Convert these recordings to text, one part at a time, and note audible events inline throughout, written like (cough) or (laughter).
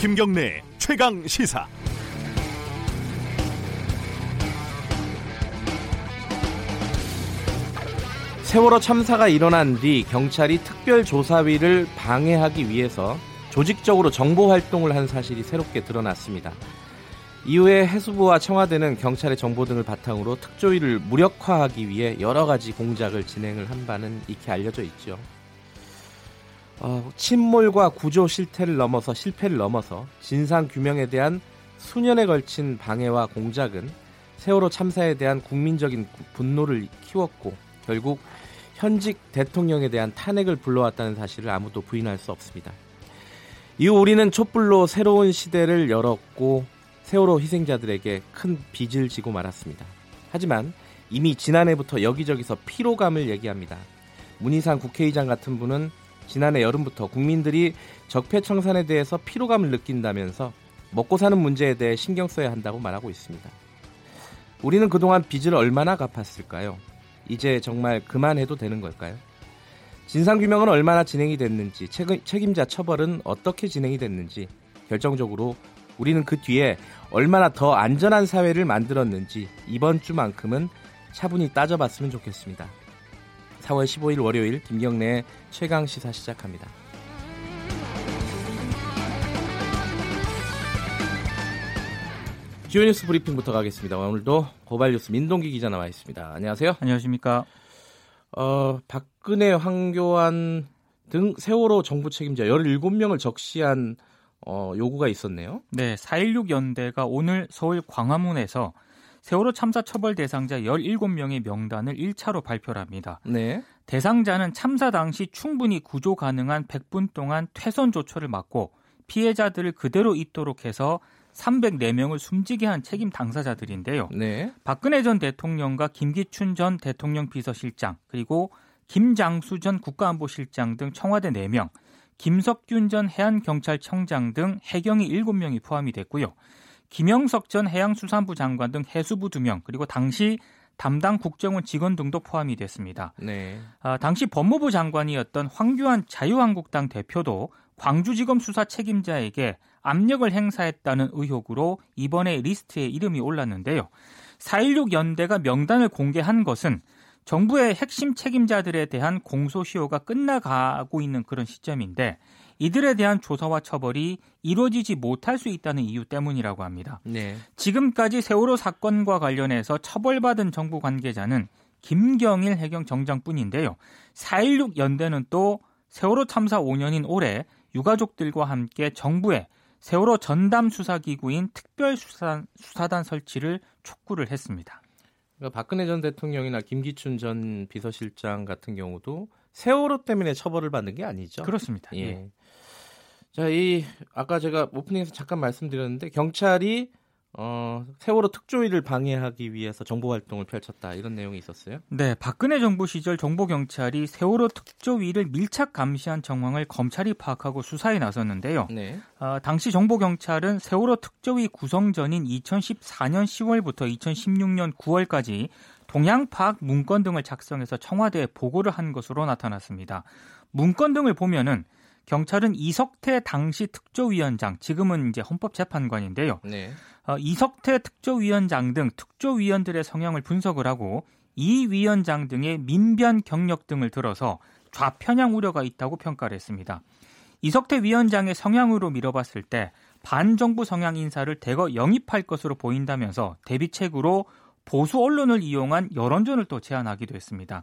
김경래 최강 시사. 세월호 참사가 일어난 뒤 경찰이 특별조사위를 방해하기 위해서 조직적으로 정보 활동을 한 사실이 새롭게 드러났습니다. 이후에 해수부와 청와대는 경찰의 정보 등을 바탕으로 특조위를 무력화하기 위해 여러 가지 공작을 진행을 한 바는 익히 알려져 있죠. 어, 침몰과 구조 실태를 넘어서 실패를 넘어서 진상 규명에 대한 수년에 걸친 방해와 공작은 세월호 참사에 대한 국민적인 분노를 키웠고 결국 현직 대통령에 대한 탄핵을 불러왔다는 사실을 아무도 부인할 수 없습니다. 이후 우리는 촛불로 새로운 시대를 열었고 세월호 희생자들에게 큰 빚을 지고 말았습니다. 하지만 이미 지난해부터 여기저기서 피로감을 얘기합니다. 문희상 국회의장 같은 분은 지난해 여름부터 국민들이 적폐청산에 대해서 피로감을 느낀다면서 먹고 사는 문제에 대해 신경 써야 한다고 말하고 있습니다. 우리는 그동안 빚을 얼마나 갚았을까요? 이제 정말 그만해도 되는 걸까요? 진상규명은 얼마나 진행이 됐는지, 책임자 처벌은 어떻게 진행이 됐는지, 결정적으로 우리는 그 뒤에 얼마나 더 안전한 사회를 만들었는지 이번 주만큼은 차분히 따져봤으면 좋겠습니다. 4월 15일 월요일 김경래의 최강 시사 시작합니다. 주요 뉴스 브리핑부터 가겠습니다. 오늘도 고발 뉴스 민동기 기자 나와 있습니다. 안녕하세요. 안녕하십니까. 어, 박근혜, 황교안 등 세월호 정부 책임자 17명을 적시한 어, 요구가 있었네요. 네, 4.16 연대가 오늘 서울 광화문에서 세월호 참사 처벌 대상자 17명의 명단을 1차로 발표를 합니다. 네. 대상자는 참사 당시 충분히 구조 가능한 100분 동안 퇴선 조처를 맡고 피해자들을 그대로 있도록 해서 304명을 숨지게 한 책임 당사자들인데요. 네. 박근혜 전 대통령과 김기춘 전 대통령 비서실장 그리고 김장수 전 국가안보실장 등 청와대 4명, 김석균 전 해안경찰청장 등 해경이 7명이 포함이 됐고요. 김영석 전 해양수산부 장관 등 해수부 2명 그리고 당시 담당 국정원 직원 등도 포함이 됐습니다. 네. 아, 당시 법무부 장관이었던 황교안 자유한국당 대표도 광주지검 수사 책임자에게 압력을 행사했다는 의혹으로 이번에 리스트에 이름이 올랐는데요. 4.16 연대가 명단을 공개한 것은 정부의 핵심 책임자들에 대한 공소시효가 끝나가고 있는 그런 시점인데 이들에 대한 조사와 처벌이 이루어지지 못할 수 있다는 이유 때문이라고 합니다. 네. 지금까지 세월호 사건과 관련해서 처벌받은 정부 관계자는 김경일 해경 정장뿐인데요. 4.16 연대는 또 세월호 참사 5년인 올해 유가족들과 함께 정부에 세월호 전담 수사기구인 특별수사단 수사단 설치를 촉구를 했습니다. 그러니까 박근혜 전 대통령이나 김기춘 전 비서실장 같은 경우도 세월호 때문에 처벌을 받는 게 아니죠. 그렇습니다. 예. 예. 자, 이 아까 제가 오프닝에서 잠깐 말씀드렸는데 경찰이 어, 세월호 특조위를 방해하기 위해서 정보 활동을 펼쳤다 이런 내용이 있었어요. 네, 박근혜 정부 시절 정보 경찰이 세월호 특조위를 밀착 감시한 정황을 검찰이 파악하고 수사에 나섰는데요. 네. 어, 당시 정보 경찰은 세월호 특조위 구성 전인 2014년 10월부터 2016년 9월까지 동향 파악 문건 등을 작성해서 청와대에 보고를 한 것으로 나타났습니다. 문건 등을 보면은 경찰은 이석태 당시 특조위원장, 지금은 이제 헌법재판관인데요. 네. 어, 이석태 특조위원장 등 특조위원들의 성향을 분석을 하고 이 위원장 등의 민변 경력 등을 들어서 좌편향 우려가 있다고 평가를 했습니다. 이석태 위원장의 성향으로 밀어봤을 때 반정부 성향 인사를 대거 영입할 것으로 보인다면서 대비책으로 보수 언론을 이용한 여론전을 또 제안하기도 했습니다.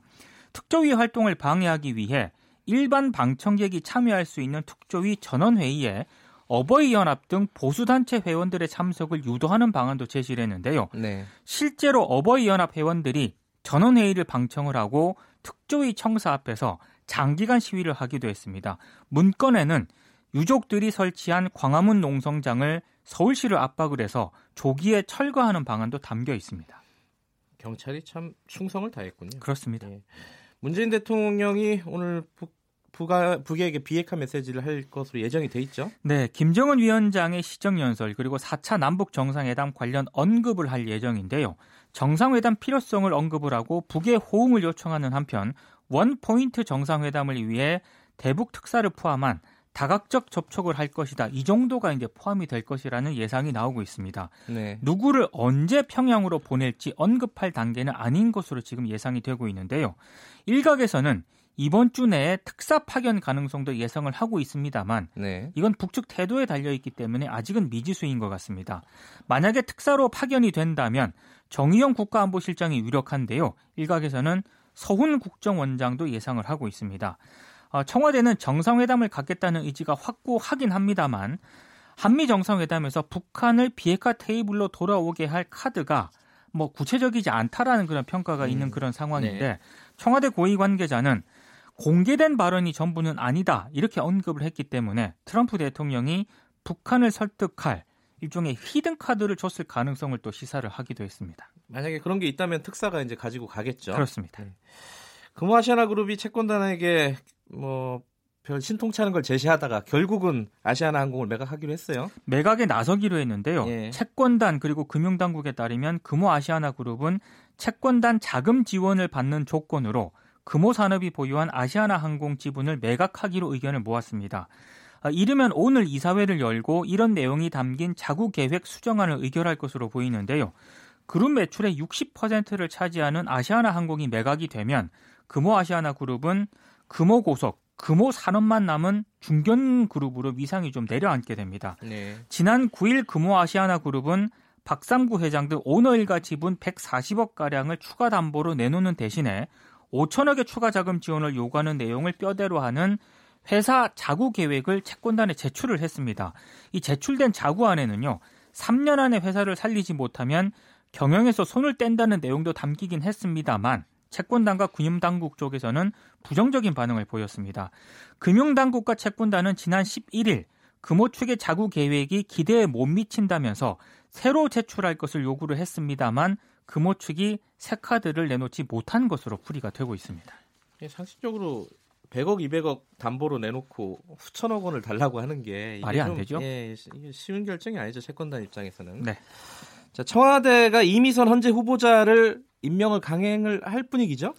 특조위 활동을 방해하기 위해 일반 방청객이 참여할 수 있는 특조위 전원회의에 어버이연합 등 보수단체 회원들의 참석을 유도하는 방안도 제시를 했는데요. 네. 실제로 어버이연합 회원들이 전원회의를 방청을 하고 특조위 청사 앞에서 장기간 시위를 하기도 했습니다. 문건에는 유족들이 설치한 광화문 농성장을 서울시를 압박을 해서 조기에 철거하는 방안도 담겨 있습니다. 경찰이 참 충성을 다했군요. 그렇습니다. 예. 문재인 대통령이 오늘 북, 북아, 북에게 비핵화 메시지를 할 것으로 예정이 돼 있죠. 네, 김정은 위원장의 시정연설 그리고 4차 남북 정상회담 관련 언급을 할 예정인데요. 정상회담 필요성을 언급을 하고 북의 호응을 요청하는 한편 원 포인트 정상회담을 위해 대북 특사를 포함한 다각적 접촉을 할 것이다. 이 정도가 이제 포함이 될 것이라는 예상이 나오고 있습니다. 네. 누구를 언제 평양으로 보낼지 언급할 단계는 아닌 것으로 지금 예상이 되고 있는데요. 일각에서는 이번 주 내에 특사 파견 가능성도 예상을 하고 있습니다만 네. 이건 북측 태도에 달려 있기 때문에 아직은 미지수인 것 같습니다. 만약에 특사로 파견이 된다면 정의용 국가안보실장이 유력한데요. 일각에서는 서훈 국정원장도 예상을 하고 있습니다. 어, 청와대는 정상회담을 갖겠다는 의지가 확고하긴 합니다만 한미 정상회담에서 북한을 비핵화 테이블로 돌아오게 할 카드가 뭐 구체적이지 않다라는 그런 평가가 음, 있는 그런 상황인데 네. 청와대 고위 관계자는 공개된 발언이 전부는 아니다 이렇게 언급을 했기 때문에 트럼프 대통령이 북한을 설득할 일종의 히든 카드를 줬을 가능성을 또 시사를 하기도 했습니다. 만약에 그런 게 있다면 특사가 이제 가지고 가겠죠. 그렇습니다. 네. 금호아시아나 그룹이 채권단에게 뭐 별 신통치 않은 걸 제시하다가 결국은 아시아나 항공을 매각하기로 했어요. 매각에 나서기로 했는데요. 예. 채권단 그리고 금융당국에 따르면 금호아시아나 그룹은 채권단 자금 지원을 받는 조건으로 금호산업이 보유한 아시아나 항공 지분을 매각하기로 의견을 모았습니다. 아, 이르면 오늘 이사회를 열고 이런 내용이 담긴 자구 계획 수정안을 의결할 것으로 보이는데요. 그룹 매출의 60%를 차지하는 아시아나 항공이 매각이 되면 금호 아시아나 그룹은 금호 고속, 금호 산업만 남은 중견 그룹으로 위상이 좀 내려앉게 됩니다. 네. 지난 9일 금호 아시아나 그룹은 박삼구 회장 등 오너 일가 지분 140억 가량을 추가 담보로 내놓는 대신에 5천억의 추가 자금 지원을 요구하는 내용을 뼈대로 하는 회사 자구 계획을 채권단에 제출을 했습니다. 이 제출된 자구 안에는요. 3년 안에 회사를 살리지 못하면 경영에서 손을 뗀다는 내용도 담기긴 했습니다만 채권단과 금융당국 쪽에서는 부정적인 반응을 보였습니다. 금융당국과 채권단은 지난 11일 금호 측의 자구 계획이 기대에 못 미친다면서 새로 제출할 것을 요구를 했습니다만 금호 측이 새 카드를 내놓지 못한 것으로 풀이가 되고 있습니다. 예, 상식적으로 100억, 200억 담보로 내놓고 수천억 원을 달라고 하는 게 말이 안 좀, 되죠? 예, 쉬운 결정이 아니죠 채권단 입장에서는. 네. 자, 청와대가 이미선 헌재 후보자를 임명을 강행을 할 분위기죠?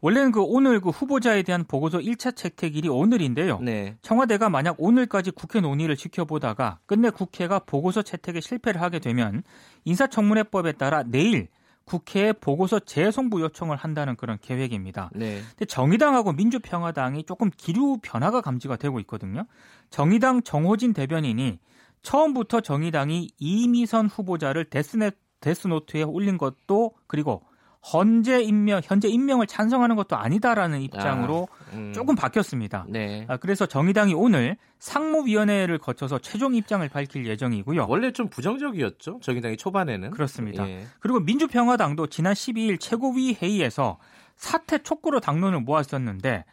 원래는 그 오늘 그 후보자에 대한 보고서 1차 채택일이 오늘인데요. 네. 청와대가 만약 오늘까지 국회 논의를 지켜보다가 끝내 국회가 보고서 채택에 실패를 하게 되면 인사청문회법에 따라 내일 국회에 보고서 재송부 요청을 한다는 그런 계획입니다. 네. 근데 정의당하고 민주평화당이 조금 기류 변화가 감지가 되고 있거든요. 정의당 정호진 대변인이 처음부터 정의당이 이미선 후보자를 데스네, 데스노트에 올린 것도 그리고 현재 임명 현재 임명을 찬성하는 것도 아니다라는 입장으로 음, 조금 바뀌었습니다. 네. 아, 그래서 정의당이 오늘 상무위원회를 거쳐서 최종 입장을 밝힐 예정이고요. 원래 좀 부정적이었죠. 정의당이 초반에는. 그렇습니다. 예. 그리고 민주평화당도 지난 12일 최고위 회의에서 사퇴 촉구로 당론을 모았었는데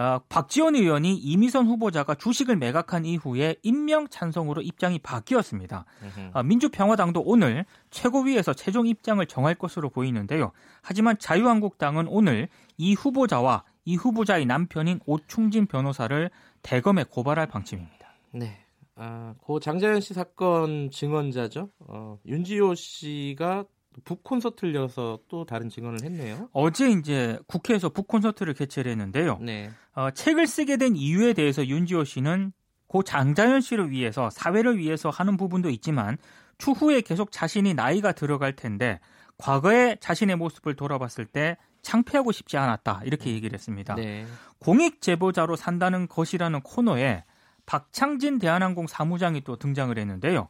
어, 박지원 의원이 이미선 후보자가 주식을 매각한 이후에 임명 찬성으로 입장이 바뀌었습니다. 아, 민주평화당도 오늘 최고위에서 최종 입장을 정할 것으로 보이는데요. 하지만 자유한국당은 오늘 이 후보자와 이 후보자의 남편인 오충진 변호사를 대검에 고발할 방침입니다. 네. 아, 고 장자연 씨 사건 증언자죠. 어, 윤지호 씨가 북 콘서트를 열어서 또 다른 증언을 했네요. 어제 이제 국회에서 북 콘서트를 개최를 했는데요. 네. 어, 책을 쓰게 된 이유에 대해서 윤지호 씨는 고 장자연 씨를 위해서 사회를 위해서 하는 부분도 있지만 추후에 계속 자신이 나이가 들어갈 텐데 과거의 자신의 모습을 돌아봤을 때 창피하고 싶지 않았다 이렇게 얘기를 했습니다. 네. 공익 제보자로 산다는 것이라는 코너에 박창진 대한항공 사무장이 또 등장을 했는데요.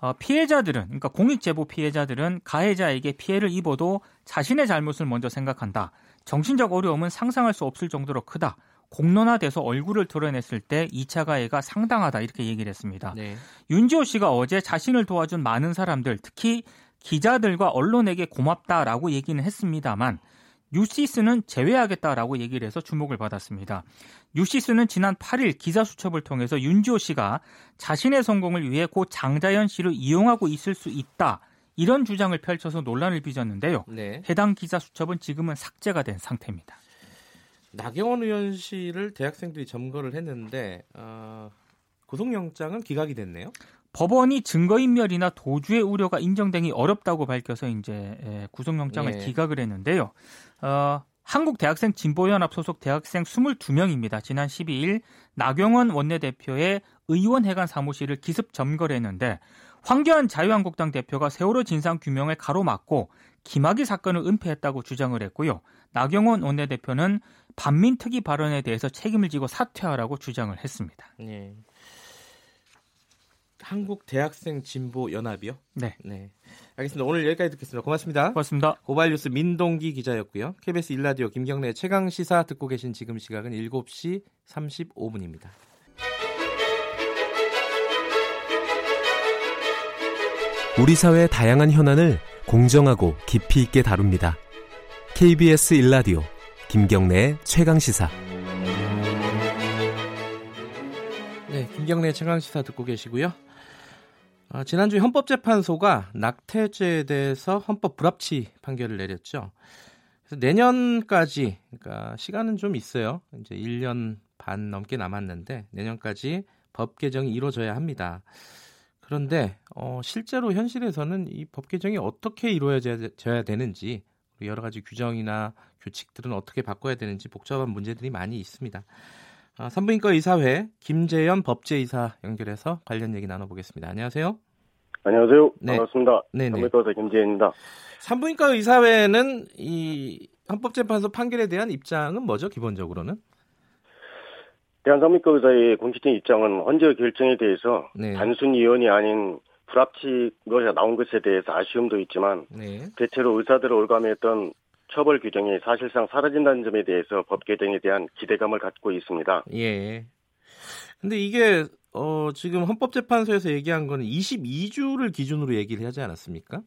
어, 피해자들은 그러니까 공익 제보 피해자들은 가해자에게 피해를 입어도 자신의 잘못을 먼저 생각한다. 정신적 어려움은 상상할 수 없을 정도로 크다. 공론화돼서 얼굴을 드러냈을 때 2차 가해가 상당하다 이렇게 얘기를 했습니다. 네. 윤지호 씨가 어제 자신을 도와준 많은 사람들, 특히 기자들과 언론에게 고맙다라고 얘기는 했습니다만 뉴시스는 제외하겠다라고 얘기를 해서 주목을 받았습니다. 뉴시스는 지난 8일 기자 수첩을 통해서 윤지호 씨가 자신의 성공을 위해 고 장자연 씨를 이용하고 있을 수 있다. 이런 주장을 펼쳐서 논란을 빚었는데요. 네. 해당 기자 수첩은 지금은 삭제가 된 상태입니다. 나경원 의원실을 대학생들이 점거를 했는데 어, 구속영장은 기각이 됐네요. 법원이 증거인멸이나 도주의 우려가 인정되기 어렵다고 밝혀서 이제 예, 구속영장을 예. 기각을 했는데요. 어, 한국대학생 진보연합 소속 대학생 22명입니다. 지난 12일 나경원 원내대표의 의원회관 사무실을 기습 점거를 했는데 황교안 자유한국당 대표가 세월호 진상규명을 가로막고 김학의 사건을 은폐했다고 주장을 했고요. 나경원 원내대표는 반민특위 발언에 대해서 책임을 지고 사퇴하라고 주장을 했습니다. 네. 한국 대학생 진보 연합이요? 네. 네. 알겠습니다. 오늘 여기까지 듣겠습니다. 고맙습니다. 고맙습니다. 고발뉴스 민동기 기자였고요. KBS 일라디오 김경래 최강 시사 듣고 계신 지금 시각은 7시 35분입니다. 우리 사회의 다양한 현안을 공정하고 깊이 있게 다룹니다. KBS 일라디오 김경래의 최강 시사. 네, 김경래 최강 시사 듣고 계시고요. 아, 지난주 헌법재판소가 낙태죄에 대해서 헌법 불합치 판결을 내렸죠. 그래서 내년까지, 그러니까 시간은 좀 있어요. 이제 1년 반 넘게 남았는데 내년까지 법 개정이 이루어져야 합니다. 그런데 어, 실제로 현실에서는 이 법 개정이 어떻게 이루어져야 되는지 여러 가지 규정이나 규칙들은 어떻게 바꿔야 되는지 복잡한 문제들이 많이 있습니다. 아, 산부인과 의사회 김재현 법제이사 연결해서 관련 얘기 나눠보겠습니다. 안녕하세요. 안녕하세요. 네. 반갑습니다. 산부인과 의사 김재현입니다. 산부인과 의사회는 이 헌법재판소 판결에 대한 입장은 뭐죠? 기본적으로는? 대한산부인과 의사의 공식적인 입장은 헌재 결정에 대해서 네. 단순 위원이 아닌 불합치가 나온 것에 대해서 아쉬움도 있지만 네. 대체로 의사들을 올감했던 처벌 규정이 사실상 사라진다는 점에 대해서 법 개정에 대한 기대감을 갖고 있습니다. 예. 근데 이게 어 지금 헌법재판소에서 얘기한 거는 22주를 기준으로 얘기를 하지 않았습니까?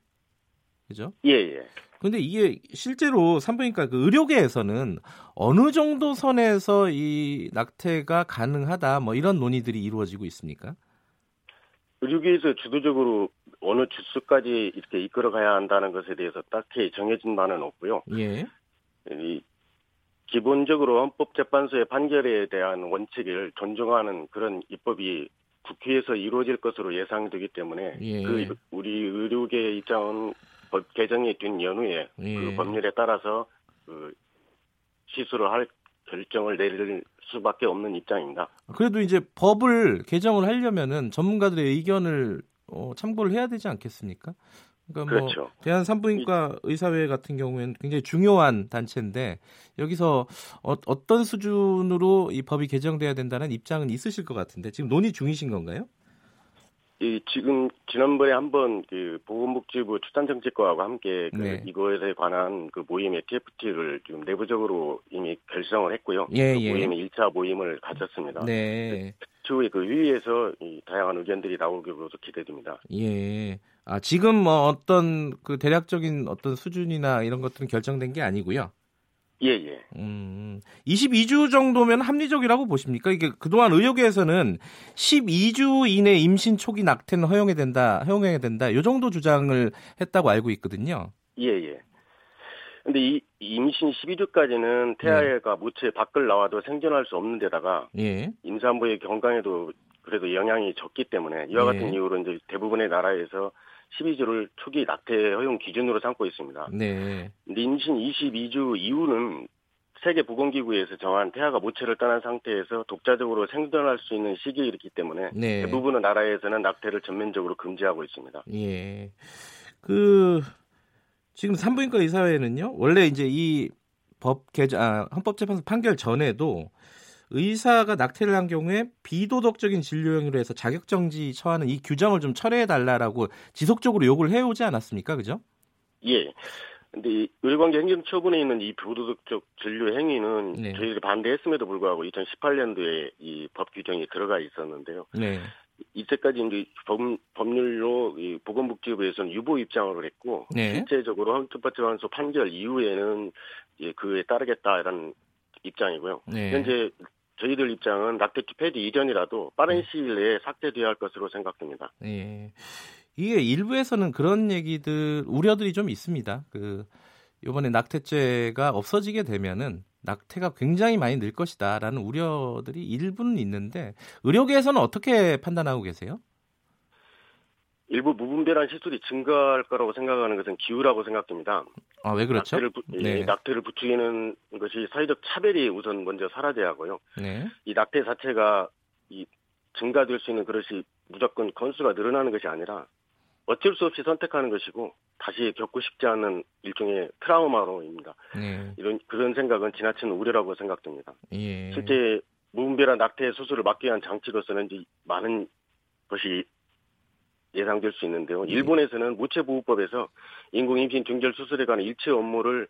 그죠? 예, 예. 근데 이게 실제로 산부인과 그 의료계에서는 어느 정도 선에서 이 낙태가 가능하다 뭐 이런 논의들이 이루어지고 있습니까? 의료계에서 주도적으로 어느 주수까지 이렇게 이끌어가야 한다는 것에 대해서 딱히 정해진 바는 없고요. 예. 이 기본적으로 헌법재판소의 판결에 대한 원칙을 존중하는 그런 입법이 국회에서 이루어질 것으로 예상되기 때문에 예. 그 우리 의료계의 입장은 법 개정이 된 연후에 예. 그 법률에 따라서 그 시술을 할 결정을 내릴 수밖에 없는 입장입니다. 그래도 이제 법을 개정을 하려면은 전문가들의 의견을 어, 참고를 해야 되지 않겠습니까? 그러니까 뭐 그렇죠. 대한 산부인과 의사회 같은 경우에는 굉장히 중요한 단체인데 여기서 어, 떤 수준으로 이 법이 개정돼야 된다는 입장은 있으실 것 같은데 지금 논의 중이신 건가요? 이 지금 지난번에 한번 그 보건복지부 출산정책과하고 함께 그 네. 이거에 관한 그 모임 TFT를 지금 내부적으로 이미 결성을 했고요. 예, 그 예. 모임의 1차 모임을 가졌습니다. 네. 추후에 그 위에서 이 다양한 의견들이 나오기로도 기대됩니다. 예. 아 지금 뭐 어떤 그 대략적인 어떤 수준이나 이런 것들은 결정된 게 아니고요. 예, 예. 음, 22주 정도면 합리적이라고 보십니까? 이게 그동안 의료계에서는 12주 이내 임신 초기 낙태는 허용해야 된다, 허용해야 된다, 이 정도 주장을 했다고 알고 있거든요. 예, 예. 근데 이 임신 12주까지는 태아가 네. 모체 밖을 나와도 생존할 수 없는 데다가 예. 임산부의 건강에도 그래도 영향이 적기 때문에 이와 같은 예. 이유로 이제 대부분의 나라에서 12주를 초기 낙태 허용 기준으로 삼고 있습니다. 네. 임신 22주 이후는 세계 보건기구에서 정한 태아가 모체를 떠난 상태에서 독자적으로 생존할 수 있는 시기이기 때문에 네. 대부분의 나라에서는 낙태를 전면적으로 금지하고 있습니다. 예. 그 지금 산부인과 의사회는요. 원래 이제 이 법 개정 아, 헌법재판소 판결 전에도 의사가 낙태를 한 경우에 비도덕적인 진료 행위로 해서 자격 정지 처하는 이 규정을 좀 철회해 달라라고 지속적으로 요구를 해오지 않았습니까? 그죠? 예. 근데 이 의료관계 행정 처분에 있는 이 비도덕적 진료 행위는 네. 저희들이 반대했음에도 불구하고 2018년도에 이 법 규정이 들어가 있었는데요. 네. 이때까지 이제 법, 법률로 이 보건복지부에서는 유보 입장을 했고 네. 실제적으로 헌법재판소 판결 이후에는 이제 그에 따르겠다라는 입장이고요. 네. 현재 저희들 입장은 낙태치 폐지 이전이라도 빠른 네. 시일 내에 삭제돼야 할 것으로 생각됩니다. 예. 이게 일부에서는 그런 얘기들 우려들이 좀 있습니다. 그 이번에 낙태죄가 없어지게 되면은 낙태가 굉장히 많이 늘 것이다라는 우려들이 일부는 있는데 의료계에서는 어떻게 판단하고 계세요? 일부 무분별한 시술이 증가할 거라고 생각하는 것은 기우라고 생각됩니다. 아, 왜 그렇죠? 낙태를, 부, 네. 예, 낙태를 부추기는 것이 사회적 차별이 우선 먼저 사라져야 하고요. 네. 이 낙태 자체가 이 증가될 수 있는 그것이 무조건 건수가 늘어나는 것이 아니라 어쩔 수 없이 선택하는 것이고 다시 겪고 싶지 않은 일종의 트라우마로입니다. 네. 이런 그런 생각은 지나친 우려라고 생각됩니다. 예. 실제 무분별한 낙태 수술을 막기 위한 장치로서는 많은 것이 예상될 수 있는데요. 예. 일본에서는 무체보호법에서 인공 임신 중절 수술에 관한 일체 업무를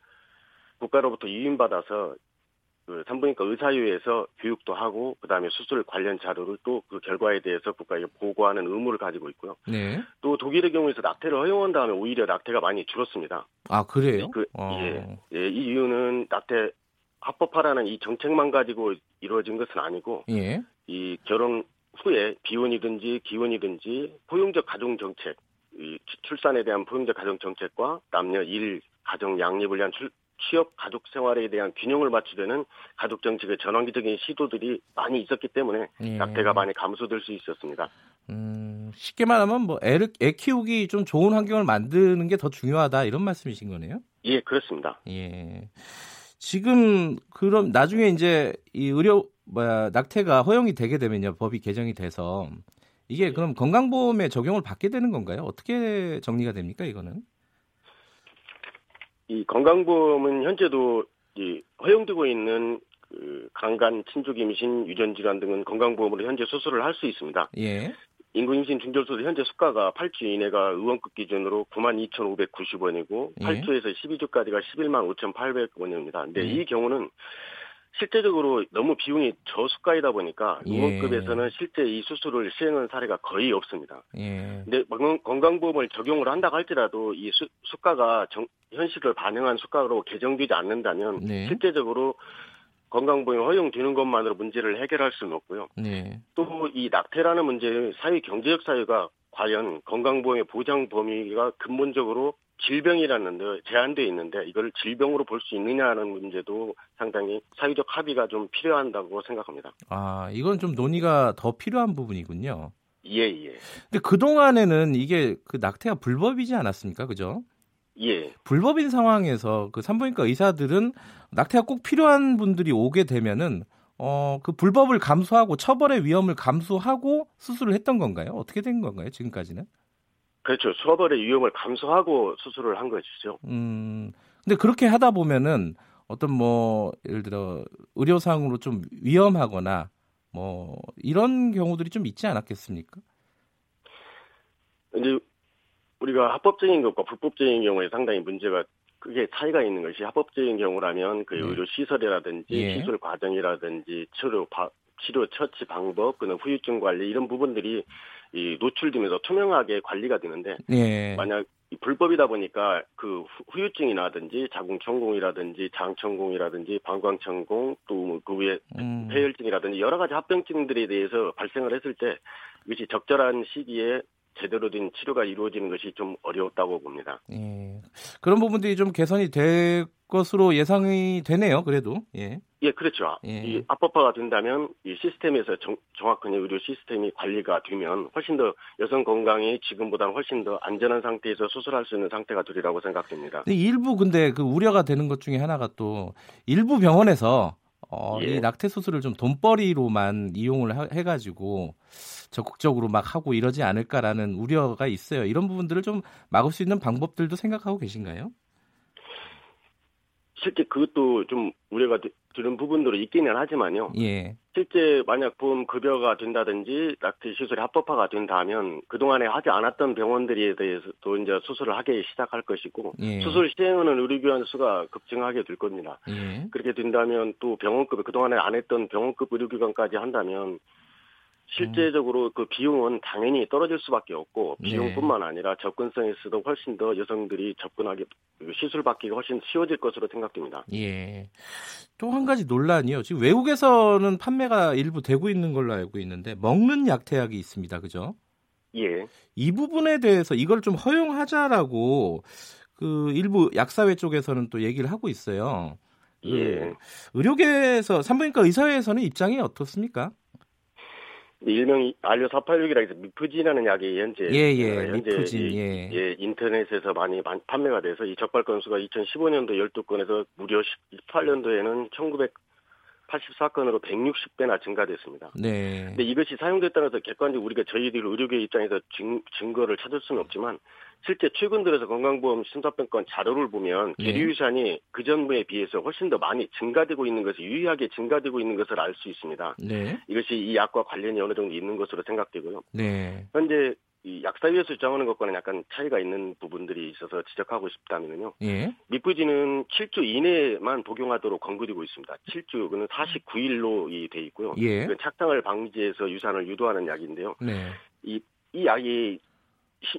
국가로부터 유인받아서 그 산부인과 의사회에서 교육도 하고 그다음에 수술 관련 자료를 또 그 결과에 대해서 국가에 보고하는 의무를 가지고 있고요. 네. 또 독일의 경우에서 낙태를 허용한 다음에 오히려 낙태가 많이 줄었습니다. 아 그래요? 그, 어. 예, 예, 이 이유는 낙태 합법화라는 이 정책만 가지고 이루어진 것은 아니고 예. 이 결혼 후에 비혼이든지 기혼이든지 포용적 가정 정책, 이 출산에 대한 포용적 가정 정책과 남녀 일 가정 양립을 위한 출, 취업 가족 생활에 대한 균형을 맞추려는 가족 정책의 전환기적인 시도들이 많이 있었기 때문에 예. 낙태가 많이 감소될 수 있었습니다. 음, 쉽게 말하면 뭐 애를 애 키우기 좀 좋은 환경을 만드는 게 더 중요하다 이런 말씀이신 거네요? 예, 그렇습니다. 예. 지금 그럼 나중에 이제 이 의료 뭐야 낙태가 허용이 되게 되면요 법이 개정이 돼서 이게 네. 그럼 건강보험에 적용을 받게 되는 건가요? 어떻게 정리가 됩니까 이거는? 이 건강보험은 현재도 이 허용되고 있는 그 강간, 친족 임신, 유전 질환 등은 건강보험으로 현재 수술을 할 수 있습니다. 예. 인구임신 중절수술 현재 수가가 8주 이내가 의원급 기준으로 92,590원이고 예. 8주에서 12주까지가 11만 5,800원입니다. 근데 예. 이 경우는 실제적으로 너무 비용이 저수가이다 보니까 의원급에서는 예. 실제 이 수술을 시행한 사례가 거의 없습니다. 예. 근데 건강보험을 적용을 한다고 할지라도 이 수, 수가가 정, 현실을 반영한 수가로 개정되지 않는다면 네. 실제적으로 건강보험 허용되는 것만으로 문제를 해결할 수는 없고요. 네. 또 이 낙태라는 문제 사회 경제적 사유가 과연 건강보험의 보장 범위가 근본적으로 질병이라는 데 제한되어 있는데 이걸 질병으로 볼 수 있느냐는 문제도 상당히 사회적 합의가 좀 필요한다고 생각합니다. 아, 이건 좀 논의가 더 필요한 부분이군요. 예, 예. 근데 그 동안에는 이게 그 낙태가 불법이지 않았습니까? 그죠? 예. 불법인 상황에서 그 산부인과 의사들은 낙태가 꼭 필요한 분들이 오게 되면은 어, 그 불법을 감수하고 처벌의 위험을 감수하고 수술을 했던 건가요? 어떻게 된 건가요? 지금까지는? 그렇죠. 처벌의 위험을 감수하고 수술을 한 것이죠. 음. 근데 그렇게 하다 보면은 어떤 뭐 예를 들어 의료상으로 좀 위험하거나 뭐 이런 경우들이 좀 있지 않았겠습니까? 이제 우리가 합법적인 것과 불법적인 경우에 상당히 문제가 크게 차이가 있는 것이 합법적인 경우라면 그 네. 의료 시설이라든지 예. 시술 과정이라든지 치료 바, 치료 처치 방법, 그는 후유증 관리 이런 부분들이 이 노출되면서 투명하게 관리가 되는데 예. 만약 불법이다 보니까 그 후유증이라든지 자궁천공이라든지 장천공이라든지 방광천공 또그 위에 음. 폐혈증이라든지 여러 가지 합병증들에 대해서 발생을 했을 때 이것이 적절한 시기에 제대로 된 치료가 이루어지는 것이 좀 어려웠다고 봅니다. 예. 그런 부분들이 좀 개선이 될 것으로 예상이 되네요. 그래도 예. 예, 그렇죠. 예. 이 합법화가 된다면 이 시스템에서 정, 정확한 의료 시스템이 관리가 되면 훨씬 더 여성 건강이 지금보다는 훨씬 더 안전한 상태에서 수술할 수 있는 상태가 되리라고 생각됩니다. 일부 근데 그 우려가 되는 것 중에 하나가 또 일부 병원에서 어, 예. 이 낙태 수술을 좀 돈벌이로만 이용을 하, 해가지고 적극적으로 막 하고 이러지 않을까라는 우려가 있어요. 이런 부분들을 좀 막을 수 있는 방법들도 생각하고 계신가요? 실제 그것도 좀 우려가 드는 부분들이 있기는 하지만요. 예. 실제 만약 보험 급여가 된다든지 낙태 시술이 합법화가 된다면 그동안에 하지 않았던 병원들에 대해서도 이제 수술을 하기 시작할 것이고 예. 수술 시행하는 의료기관 수가 급증하게 될 겁니다. 예. 그렇게 된다면 또 병원급 그동안에 안 했던 병원급 의료기관까지 한다면 실제적으로 그 비용은 당연히 떨어질 수밖에 없고 네. 비용뿐만 아니라 접근성에서도 훨씬 더 여성들이 접근하기 시술 받기가 훨씬 쉬워질 것으로 생각됩니다. 예. 또 한 가지 논란이요. 지금 외국에서는 판매가 일부 되고 있는 걸로 알고 있는데 먹는 약태약이 있습니다. 그죠? 예. 이 부분에 대해서 이걸 좀 허용하자라고 그 일부 약사회 쪽에서는 또 얘기를 하고 있어요. 그 예. 의료계에서 산부인과 의사회에서는 입장이 어떻습니까? 일명 알료 486이라 해서 미프진이라는 약이 현재 예, 예, 현재 미프진, 이, 예. 예, 인터넷에서 많이 판매가 돼서 이 적발 건수가 2015년도 12건에서 무려 18년도에는 1984건으로 160배나 증가됐습니다. 네. 근데 이것이 사용됐다는 서 객관적으로 우리가 저희들 의료계 입장에서 증, 증거를 찾을 수는 없지만 실제 최근 들어서 건강보험 심사평가원 자료를 보면 네. 계류유산이 그 전부에 비해서 훨씬 더 많이 증가되고 있는 것을 유의하게 증가되고 있는 것을 알 수 있습니다. 네. 이것이 이 약과 관련이 어느 정도 있는 것으로 생각되고요. 네. 현재 이 약사위에서 주장하는 것과는 약간 차이가 있는 부분들이 있어서 지적하고 싶다면요. 예. 미프지는 7주 이내만 복용하도록 권고되고 있습니다. 7주, 그는 49일로 돼 있고요. 예. 그 착상을 방지해서 유산을 유도하는 약인데요. 네. 이, 이 약이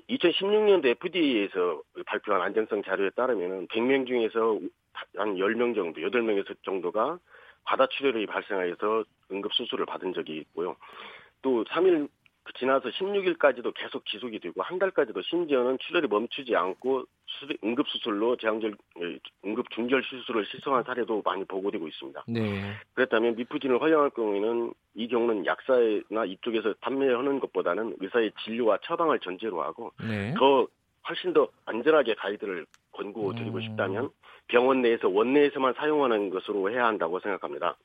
2016년도 FDA에서 발표한 안전성 자료에 따르면 100명 중에서 한 10명 정도, 8명에서 정도가 과다 출혈이 발생해서 응급수술을 받은 적이 있고요. 또 3일 지나서 16일까지도 계속 지속이 되고 한 달까지도 심지어는 출혈이 멈추지 않고 응급 수술로 제왕절 응급 중절 수술을 실성한 사례도 많이 보고되고 있습니다. 네. 그렇다면 미프진을 허용할 경우에는 이 경우는 약사나 이쪽에서 판매하는 것보다는 의사의 진료와 처방을 전제로 하고 네. 더 훨씬 더 안전하게 가이드를 권고드리고 음. 싶다면 병원 내에서 원내에서만 사용하는 것으로 해야 한다고 생각합니다.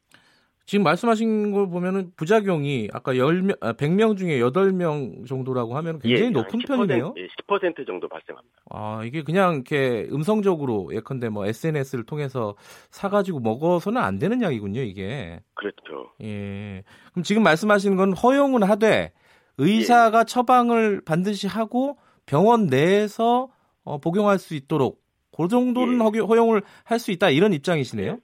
지금 말씀하신 걸 보면은 부작용이 아까 10명, 아, 100명 중에 8명 정도라고 하면 굉장히 예, 높은 10%, 편이네요. 예, 10% 정도 발생합니다. 아, 이게 그냥 이렇게 음성적으로 예컨대 뭐 SNS를 통해서 사가지고 먹어서는 안 되는 약이군요, 이게. 그렇죠. 예. 그럼 지금 말씀하시는 건 허용은 하되 의사가 처방을 반드시 하고 병원 내에서 어, 복용할 수 있도록 그 정도는 예. 허용을 할 수 있다 이런 입장이시네요.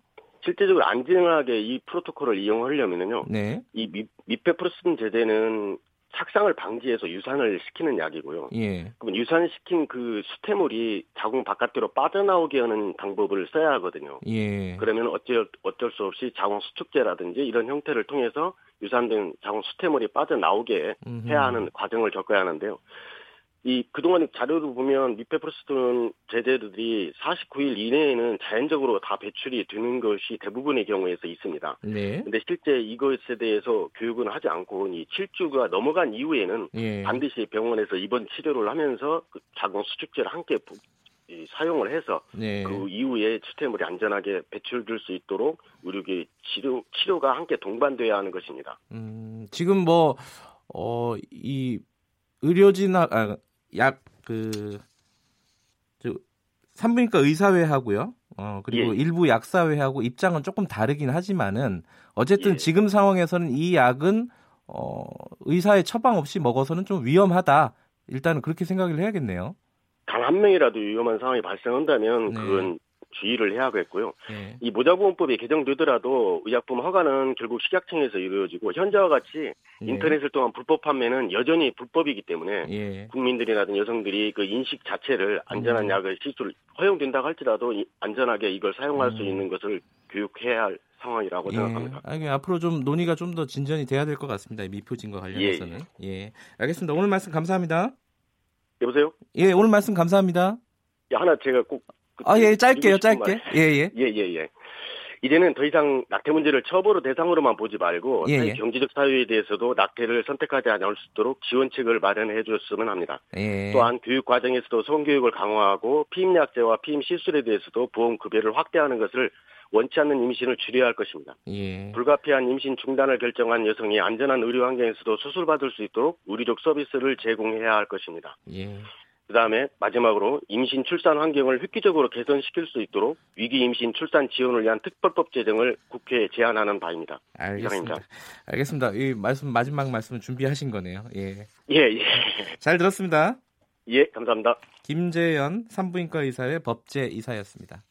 실제적으로 안전하게 이 프로토콜을 이용하려면요, 네. 이 미, 미페프로스틴 제제는 착상을 방지해서 유산을 시키는 약이고요. 예. 그럼 유산시킨 그 수태물이 자궁 바깥으로 빠져나오게 하는 방법을 써야 하거든요. 예. 그러면 어쩔, 어쩔 수 없이 자궁 수축제라든지 이런 형태를 통해서 유산된 자궁 수태물이 빠져나오게 음흠. 해야 하는 과정을 겪어야 하는데요. 이 그동안 자료를 보면 미페프로스틴 제제들이 49일 이내에는 자연적으로 다 배출이 되는 것이 대부분의 경우에서 있습니다. 네. 근데 실제 이것에 대해서 교육은 하지 않고 이 7주가 넘어간 이후에는 예. 반드시 병원에서 입원 치료를 하면서 그 자궁 수축제를 함께 사용을 해서 네. 그 이후에 수태물이 안전하게 배출될 수 있도록 의료계 치료 치료가 함께 동반돼야 하는 것입니다. 음, 지금 뭐, 어, 이, 의료진, 아, 약, 그, 저, 산부인과 의사회하고요. 어, 그리고 예. 일부 약사회하고 입장은 조금 다르긴 하지만은, 어쨌든 예. 지금 상황에서는 이 약은, 어, 의사의 처방 없이 먹어서는 좀 위험하다. 일단은 그렇게 생각을 해야겠네요. 단 한 명이라도 위험한 상황이 발생한다면 네. 그건 주의를 해야겠고요. 예. 이 모자보험법이 개정되더라도 의약품 허가는 결국 식약청에서 이루어지고 현재와 같이 인터넷을 통한 불법 판매는 여전히 불법이기 때문에 예. 국민들이라든 여성들이 그 인식 자체를 안전한 음. 약을 실수를 허용된다고 할지라도 이- 안전하게 이걸 사용할 수 음. 있는 것을 교육해야 할 상황이라고 예. 생각합니다. 아니, 앞으로 좀 논의가 좀 더 진전이 돼야 될 것 같습니다. 이 미표진과 관련해서는. 예. 알겠습니다. 오늘 말씀 감사합니다. 여보세요? 예, 오늘 말씀 감사합니다. 야, 하나 제가 꼭 아, 예, 짧게요, 짧게. 말. 예, 예. 예, 예, 예. 이제는 더 이상 낙태 문제를 처벌의 대상으로만 보지 말고 예, 예. 경제적 사유에 대해서도 낙태를 선택하지 않을 수 있도록 지원책을 마련해 줬으면 합니다. 예. 또한 교육 과정에서도 성교육을 강화하고 피임약제와 피임 시술에 대해서도 보험 급여를 확대하는 것을 원치 않는 임신을 줄여야 할 것입니다. 예. 불가피한 임신 중단을 결정한 여성이 안전한 의료 환경에서도 수술받을 수 있도록 의료적 서비스를 제공해야 할 것입니다. 예. 그다음에 마지막으로 임신 출산 환경을 획기적으로 개선시킬 수 있도록 위기 임신 출산 지원을 위한 특별법 제정을 국회에 제안하는 바입니다. 알겠습니다. 알겠습니다. 이 말씀 마지막 말씀 준비하신 거네요. 예. 예, 예. 잘 들었습니다. 예, 감사합니다. 김재현 산부인과 의사의 법제 이사였습니다.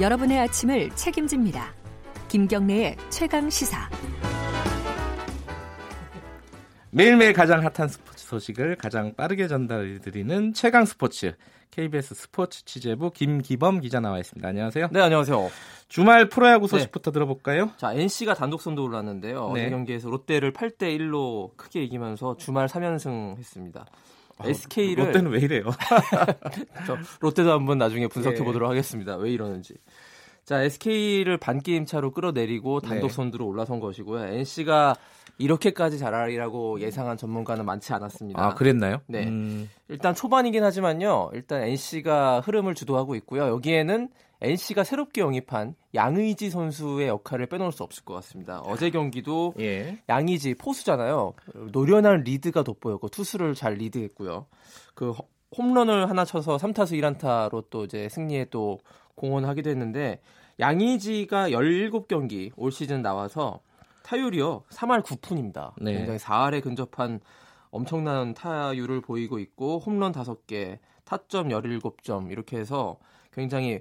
여러분의 아침을 책임집니다. 김경래의 최강 시사. 매일매일 가장 핫한 스포츠 소식을 가장 빠르게 전달해드리는 최강 스포츠 KBS 스포츠 취재부 김기범 기자 나와 있습니다. 안녕하세요. 네, 안녕하세요. 주말 프로야구 소식부터 들어볼까요? 자, NC가 단독 선두 올랐는데요. 네. 어제 경기에서 롯데를 8대 1로 크게 이기면서 주말 3연승 했습니다. SK를 롯데는 왜 이래요? (laughs) 롯데도 한번 나중에 분석해 예. 보도록 하겠습니다. 왜 이러는지. 자, SK를 반 게임 차로 끌어내리고 단독 네. 선두로 올라선 것이고요. NC가 이렇게까지 잘하리라고 예상한 전문가는 많지 않았습니다. 아, 그랬나요? 네. 음... 일단 초반이긴 하지만요. 일단 NC가 흐름을 주도하고 있고요. 여기에는 NC가 새롭게 영입한 양의지 선수의 역할을 빼놓을 수 없을 것 같습니다. 어제 경기도 예. 양의지 포수잖아요. 노련한 리드가 돋보였고 투수를 잘 리드했고요. 그 홈런을 하나 쳐서 3타수 1안타로 또 이제 승리에 또 공헌하기도 했는데 양의지가 17경기 올 시즌 나와서 타율이요 3할 9푼입니다. 네. 굉장히 4할에 근접한 엄청난 타율을 보이고 있고 홈런 5개, 타점 17점 이렇게 해서 굉장히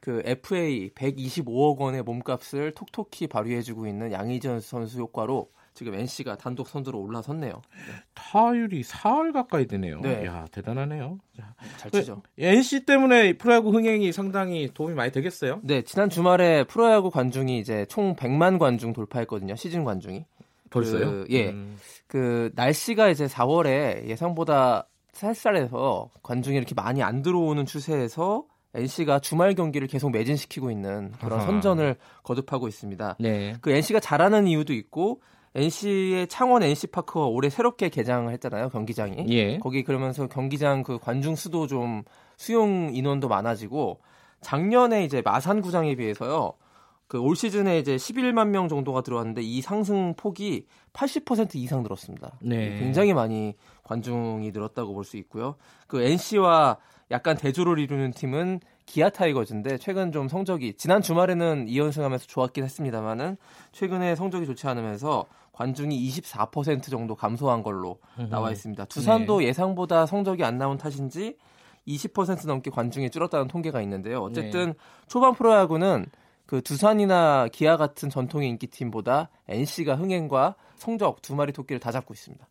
그 FA 125억 원의 몸값을 톡톡히 발휘해주고 있는 양의전 선수 효과로 지금 NC가 단독 선두로 올라섰네요. 네. 타율이 4할 가까이 되네요. 네. 야 대단하네요. 자, 잘 치죠. NC 때문에 프로야구 흥행이 상당히 도움이 많이 되겠어요? 네, 지난 주말에 프로야구 관중이 이제 총 100만 관중 돌파했거든요. 시즌 관중이. 벌써요? 그, 예. 음. 그 날씨가 이제 4월에 예상보다 쌀쌀해서 관중이 이렇게 많이 안 들어오는 추세에서 NC가 주말 경기를 계속 매진시키고 있는 그런 아하. 선전을 거듭하고 있습니다. 네. 그 NC가 잘하는 이유도 있고 NC의 창원 NC파크가 올해 새롭게 개장을 했잖아요 경기장이. 예. 거기 그러면서 경기장 그 관중 수도 좀 수용 인원도 많아지고 작년에 이제 마산구장에 비해서요. 그 올 시즌에 이제 11만 명 정도가 들어왔는데 이 상승 폭이 80% 이상 늘었습니다. 네. 굉장히 많이 관중이 늘었다고 볼 수 있고요. 그 NC와 약간 대조를 이루는 팀은 기아 타이거즈인데 최근 좀 성적이 지난 주말에는 2연승하면서 좋았긴 했습니다만은 최근에 성적이 좋지 않으면서 관중이 24% 정도 감소한 걸로 나와 있습니다. 두산도 네. 예상보다 성적이 안 나온 탓인지 20% 넘게 관중이 줄었다는 통계가 있는데요. 어쨌든 네. 초반 프로야구는 그 두산이나 기아 같은 전통의 인기 팀보다 NC가 흥행과 성적 두 마리 토끼를 다 잡고 있습니다.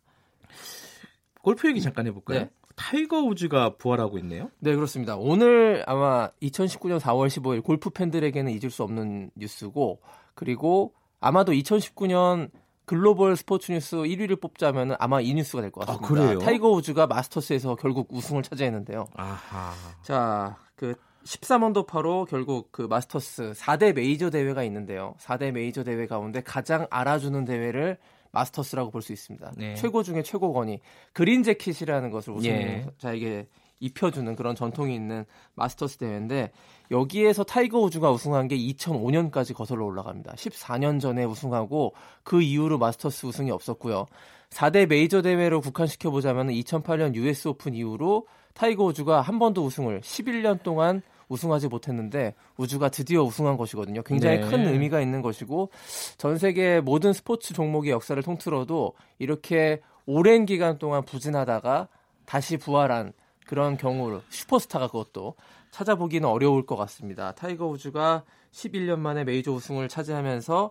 골프 얘기 잠깐 해볼까요? 네. 타이거 우즈가 부활하고 있네요. 네, 그렇습니다. 오늘 아마 2019년 4월 15일 골프 팬들에게는 잊을 수 없는 뉴스고 그리고 아마도 2019년 글로벌 스포츠 뉴스 1위를 뽑자면 아마 이 뉴스가 될 것 같습니다. 아, 그래요? 타이거 우즈가 마스터스에서 결국 우승을 차지했는데요. 아하. 자, 그 13언더파로 결국 그 마스터스 4대 메이저 대회가 있는데요. 4대 메이저 대회 가운데 가장 알아주는 대회를 마스터스라고 볼 수 있습니다. 네. 최고 중에 최고 권위 그린 재킷이라는 것을 우승자에게 예. 입혀주는 그런 전통이 있는 마스터스 대회인데 여기에서 타이거 우즈가 우승한 게 2005년까지 거슬러 올라갑니다. 14년 전에 우승하고 그 이후로 마스터스 우승이 없었고요. 4대 메이저 대회로 국한시켜 보자면 2008년 US 오픈 이후로 타이거 우즈가 한 번도 우승을 11년 동안 우승하지 못했는데 우즈가 드디어 우승한 것이거든요. 굉장히 네. 큰 의미가 있는 것이고 전 세계 모든 스포츠 종목의 역사를 통틀어도 이렇게 오랜 기간 동안 부진하다가 다시 부활한 그런 경우를 슈퍼스타가 그것도 찾아보기는 어려울 것 같습니다. 타이거 우즈가 11년 만에 메이저 우승을 차지하면서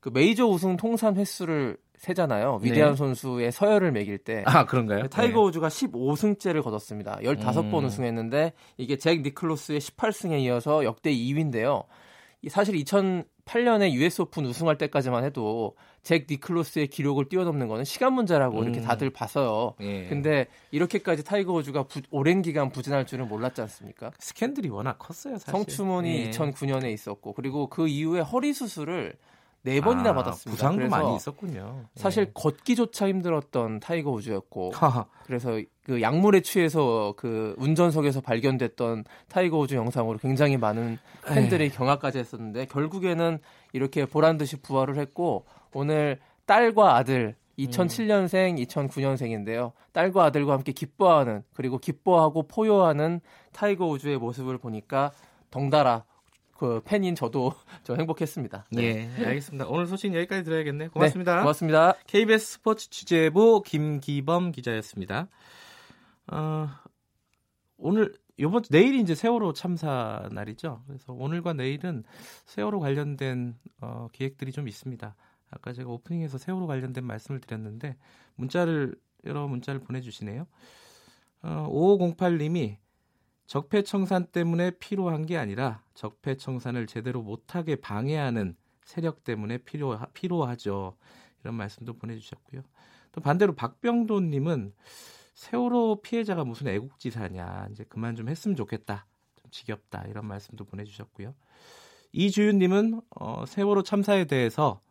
그 메이저 우승 통산 횟수를 세잖아요. 위대한 네. 선수의 서열을 매길 때. 아, 그런가요? 타이거 네. 우즈가 15승째를 거뒀습니다. 15번 음. 우승했는데 이게 잭 니클로스의 18승에 이어서 역대 2위인데요. 사실 2008년에 US 오픈 우승할 때까지만 해도 잭 니클로스의 기록을 뛰어넘는 거는 시간 문제라고 음. 이렇게 다들 봤어요. 예. 근데 이렇게까지 타이거 우즈가 부, 오랜 기간 부진할 줄은 몰랐지 않습니까? 스캔들이 워낙 컸어요, 사실. 성추문이 예. 2009년에 있었고 그리고 그 이후에 허리 수술을 네 번이나 아, 받았습니다. 부상도 많이 있었군요. 사실 네. 걷기조차 힘들었던 타이거 우즈였고 그래서 그 약물에 취해서 그 운전석에서 발견됐던 타이거 우즈 영상으로 굉장히 많은 팬들이 네. 경악까지 했었는데 결국에는 이렇게 보란 듯이 부활을 했고 오늘 딸과 아들 2007년생, 음. 2009년생인데요. 딸과 아들과 함께 기뻐하는 그리고 기뻐하고 포효하는 타이거 우즈의 모습을 보니까 덩달아 그 팬인 저도 (laughs) 좀 행복했습니다. 네. 네, 알겠습니다. 오늘 소식 여기까지 들어야겠네요. 고맙습니다. 네, 고맙습니다. KBS 스포츠 취재부 김기범 기자였습니다. 어, 오늘 요번 내일이 이제 세월호 참사 날이죠. 그래서 오늘과 내일은 세월호 관련된 어, 기획들이 좀 있습니다. 아까 제가 오프닝에서 세월호 관련된 말씀을 드렸는데 문자를 여러 문자를 보내주시네요. 어, 5508님이 적폐청산 때문에 필요한 게 아니라 적폐청산을 제대로 못하게 방해하는 세력 때문에 필요 필요하죠. 이런 말씀도 보내주셨고요. 또 반대로 박병도님은 세월호 피해자가 무슨 애국지사냐 이제 그만 좀 했으면 좋겠다 좀 지겹다 이런 말씀도 보내주셨고요. 이주윤님은 어, 세월호 참사에 대해서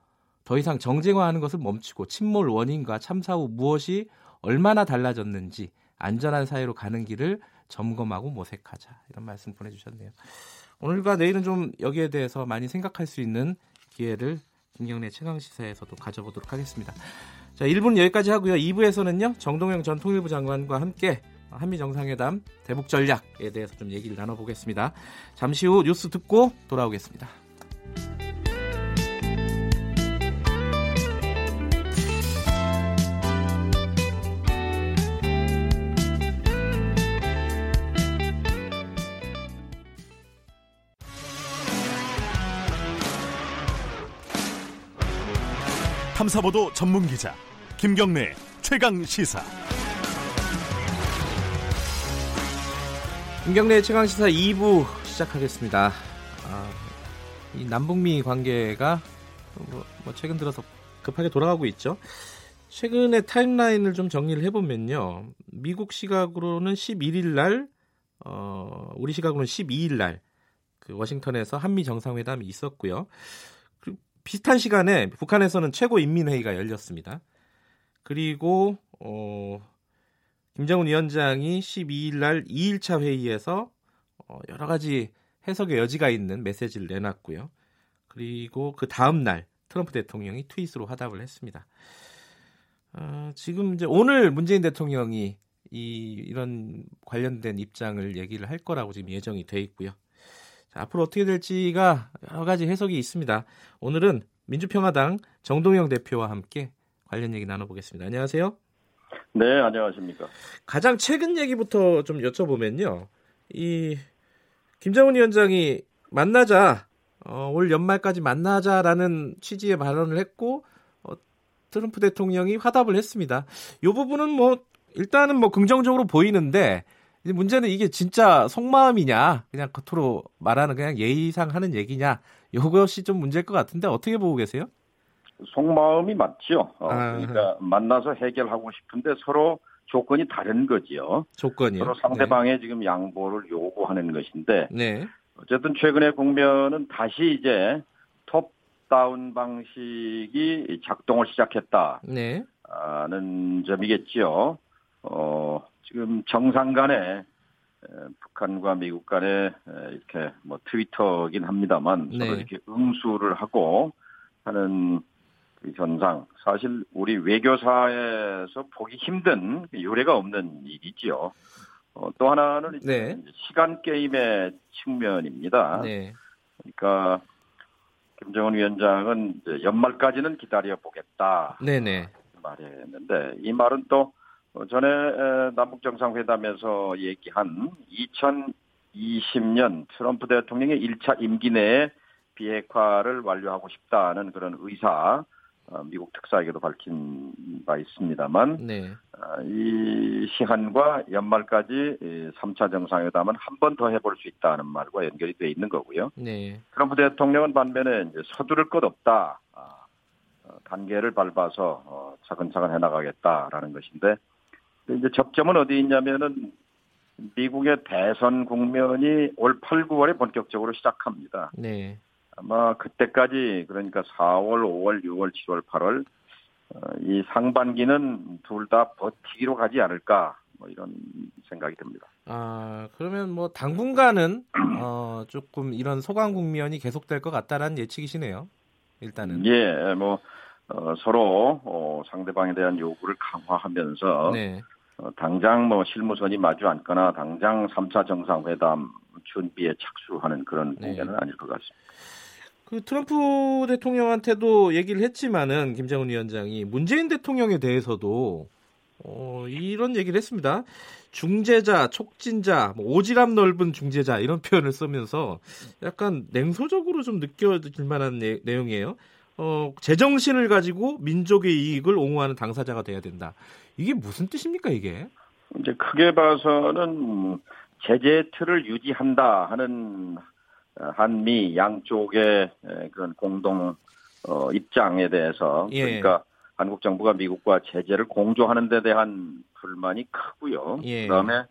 더 이상 정쟁화하는 것을 멈추고 침몰 원인과 참사 후 무엇이 얼마나 달라졌는지 안전한 사회로 가는 길을 점검하고 모색하자 이런 말씀 보내주셨네요. 오늘과 내일은 좀 여기에 대해서 많이 생각할 수 있는 기회를 김경래 최강 시사에서도 가져보도록 하겠습니다. 자, 1부는 여기까지 하고요. 2부에서는요. 정동영 전 통일부 장관과 함께 한미 정상회담 대북 전략에 대해서 좀 얘기를 나눠보겠습니다. 잠시 후 뉴스 듣고 돌아오겠습니다. 탐사보도 전문 기자 김경래 최강 시사. 김경래 최강 시사 2부 시작하겠습니다. 아, 이 남북미 관계가 뭐, 뭐 최근 들어서 급하게 돌아가고 있죠. 최근의 타임라인을 좀 정리를 해보면요. 미국 시각으로는 11일 날, 어, 우리 시각으로는 12일 날, 그 워싱턴에서 한미 정상회담이 있었고요. 비슷한 시간에 북한에서는 최고인민회의가 열렸습니다. 그리고 어, 김정은 위원장이 12일 날 2일차 회의에서 어, 여러 가지 해석의 여지가 있는 메시지를 내놨고요. 그리고 그 다음 날 트럼프 대통령이 트윗으로 화답을 했습니다. 어, 지금 이제 오늘 문재인 대통령이 이 이런 관련된 입장을 얘기를 할 거라고 지금 예정이 돼 있고요. 자, 앞으로 어떻게 될지가 여러 가지 해석이 있습니다. 오늘은 민주평화당 정동영 대표와 함께 관련 얘기 나눠보겠습니다. 안녕하세요. 네, 안녕하십니까. 가장 최근 얘기부터 좀 여쭤보면요. 이 김정은 위원장이 만나자 어, 올 연말까지 만나자라는 취지의 발언을 했고 어, 트럼프 대통령이 화답을 했습니다. 이 부분은 뭐 일단은 뭐 긍정적으로 보이는데 문제는 이게 진짜 속마음이냐, 그냥 겉으로 말하는 그냥 예의상 하는 얘기냐, 이것이 좀 문제일 것 같은데 어떻게 보고 계세요? 속마음이 맞죠. 어, 그러니까 만나서 해결하고 싶은데 서로 조건이 다른 거지요. 조건이요. 서로 상대방의 네. 지금 양보를 요구하는 것인데. 네. 어쨌든 최근의 국면은 다시 이제 톱 다운 방식이 작동을 시작했다는 네. 점이겠지요. 어, 지금 정상 간에 북한과 미국 간에 이렇게 뭐 트위터긴 합니다만 네. 서로 이렇게 응수를 하고 하는 그 현상 사실 우리 외교사에서 보기 힘든 유례가 없는 일이지요. 어, 또 하나는 네. 시간 게임의 측면입니다. 네. 그러니까 김정은 위원장은 연말까지는 기다려 보겠다. 네네. 말했는데 이 말은 또 어, 전에 남북 정상회담에서 얘기한 2020년 트럼프 대통령의 1차 임기 내에 비핵화를 완료하고 싶다는 그런 의사 어, 미국 특사에게도 밝힌 바 있습니다만 네. 어, 이 시한과 연말까지 3차 정상회담은 한 번 더 해볼 수 있다는 말과 연결이 돼 있는 거고요. 네. 트럼프 대통령은 반면에 이제 서두를 것 없다. 아, 단계를 밟아서 차근차근 해나가겠다라는 것인데 이제 접점은 어디 있냐면은 미국의 대선 국면이 올 8, 9월에 본격적으로 시작합니다. 네. 아마 그때까지 그러니까 4월, 5월, 6월, 7월, 8월 어, 이 상반기는 둘 다 버티기로 가지 않을까 뭐 이런 생각이 듭니다. 아 그러면 뭐 당분간은 어, 조금 이런 소강 국면이 계속될 것 같다라는 예측이시네요. 일단은 예, 뭐 어, 서로 어, 상대방에 대한 요구를 강화하면서 네. 어, 당장 뭐 실무선이 마주 앉거나 당장 3차 정상회담 준비에 착수하는 그런 네. 공연은 네. 아닐 것 같습니다. 그 트럼프 대통령한테도 얘기를 했지만은 김정은 위원장이 문재인 대통령에 대해서도 어, 이런 얘기를 했습니다. 중재자, 촉진자, 뭐 오지랖 넓은 중재자 이런 표현을 쓰면서 약간 냉소적으로 좀 느껴질 만한 내, 내용이에요. 어, 제정신을 가지고 민족의 이익을 옹호하는 당사자가 돼야 된다. 이게 무슨 뜻입니까, 이게? 이제 크게 봐서는 제재 틀을 유지한다 하는 한미 양쪽의 그런 공동 어, 입장에 대해서 예. 그러니까 한국 정부가 미국과 제재를 공조하는 데 대한 불만이 크고요. 예. 그다음에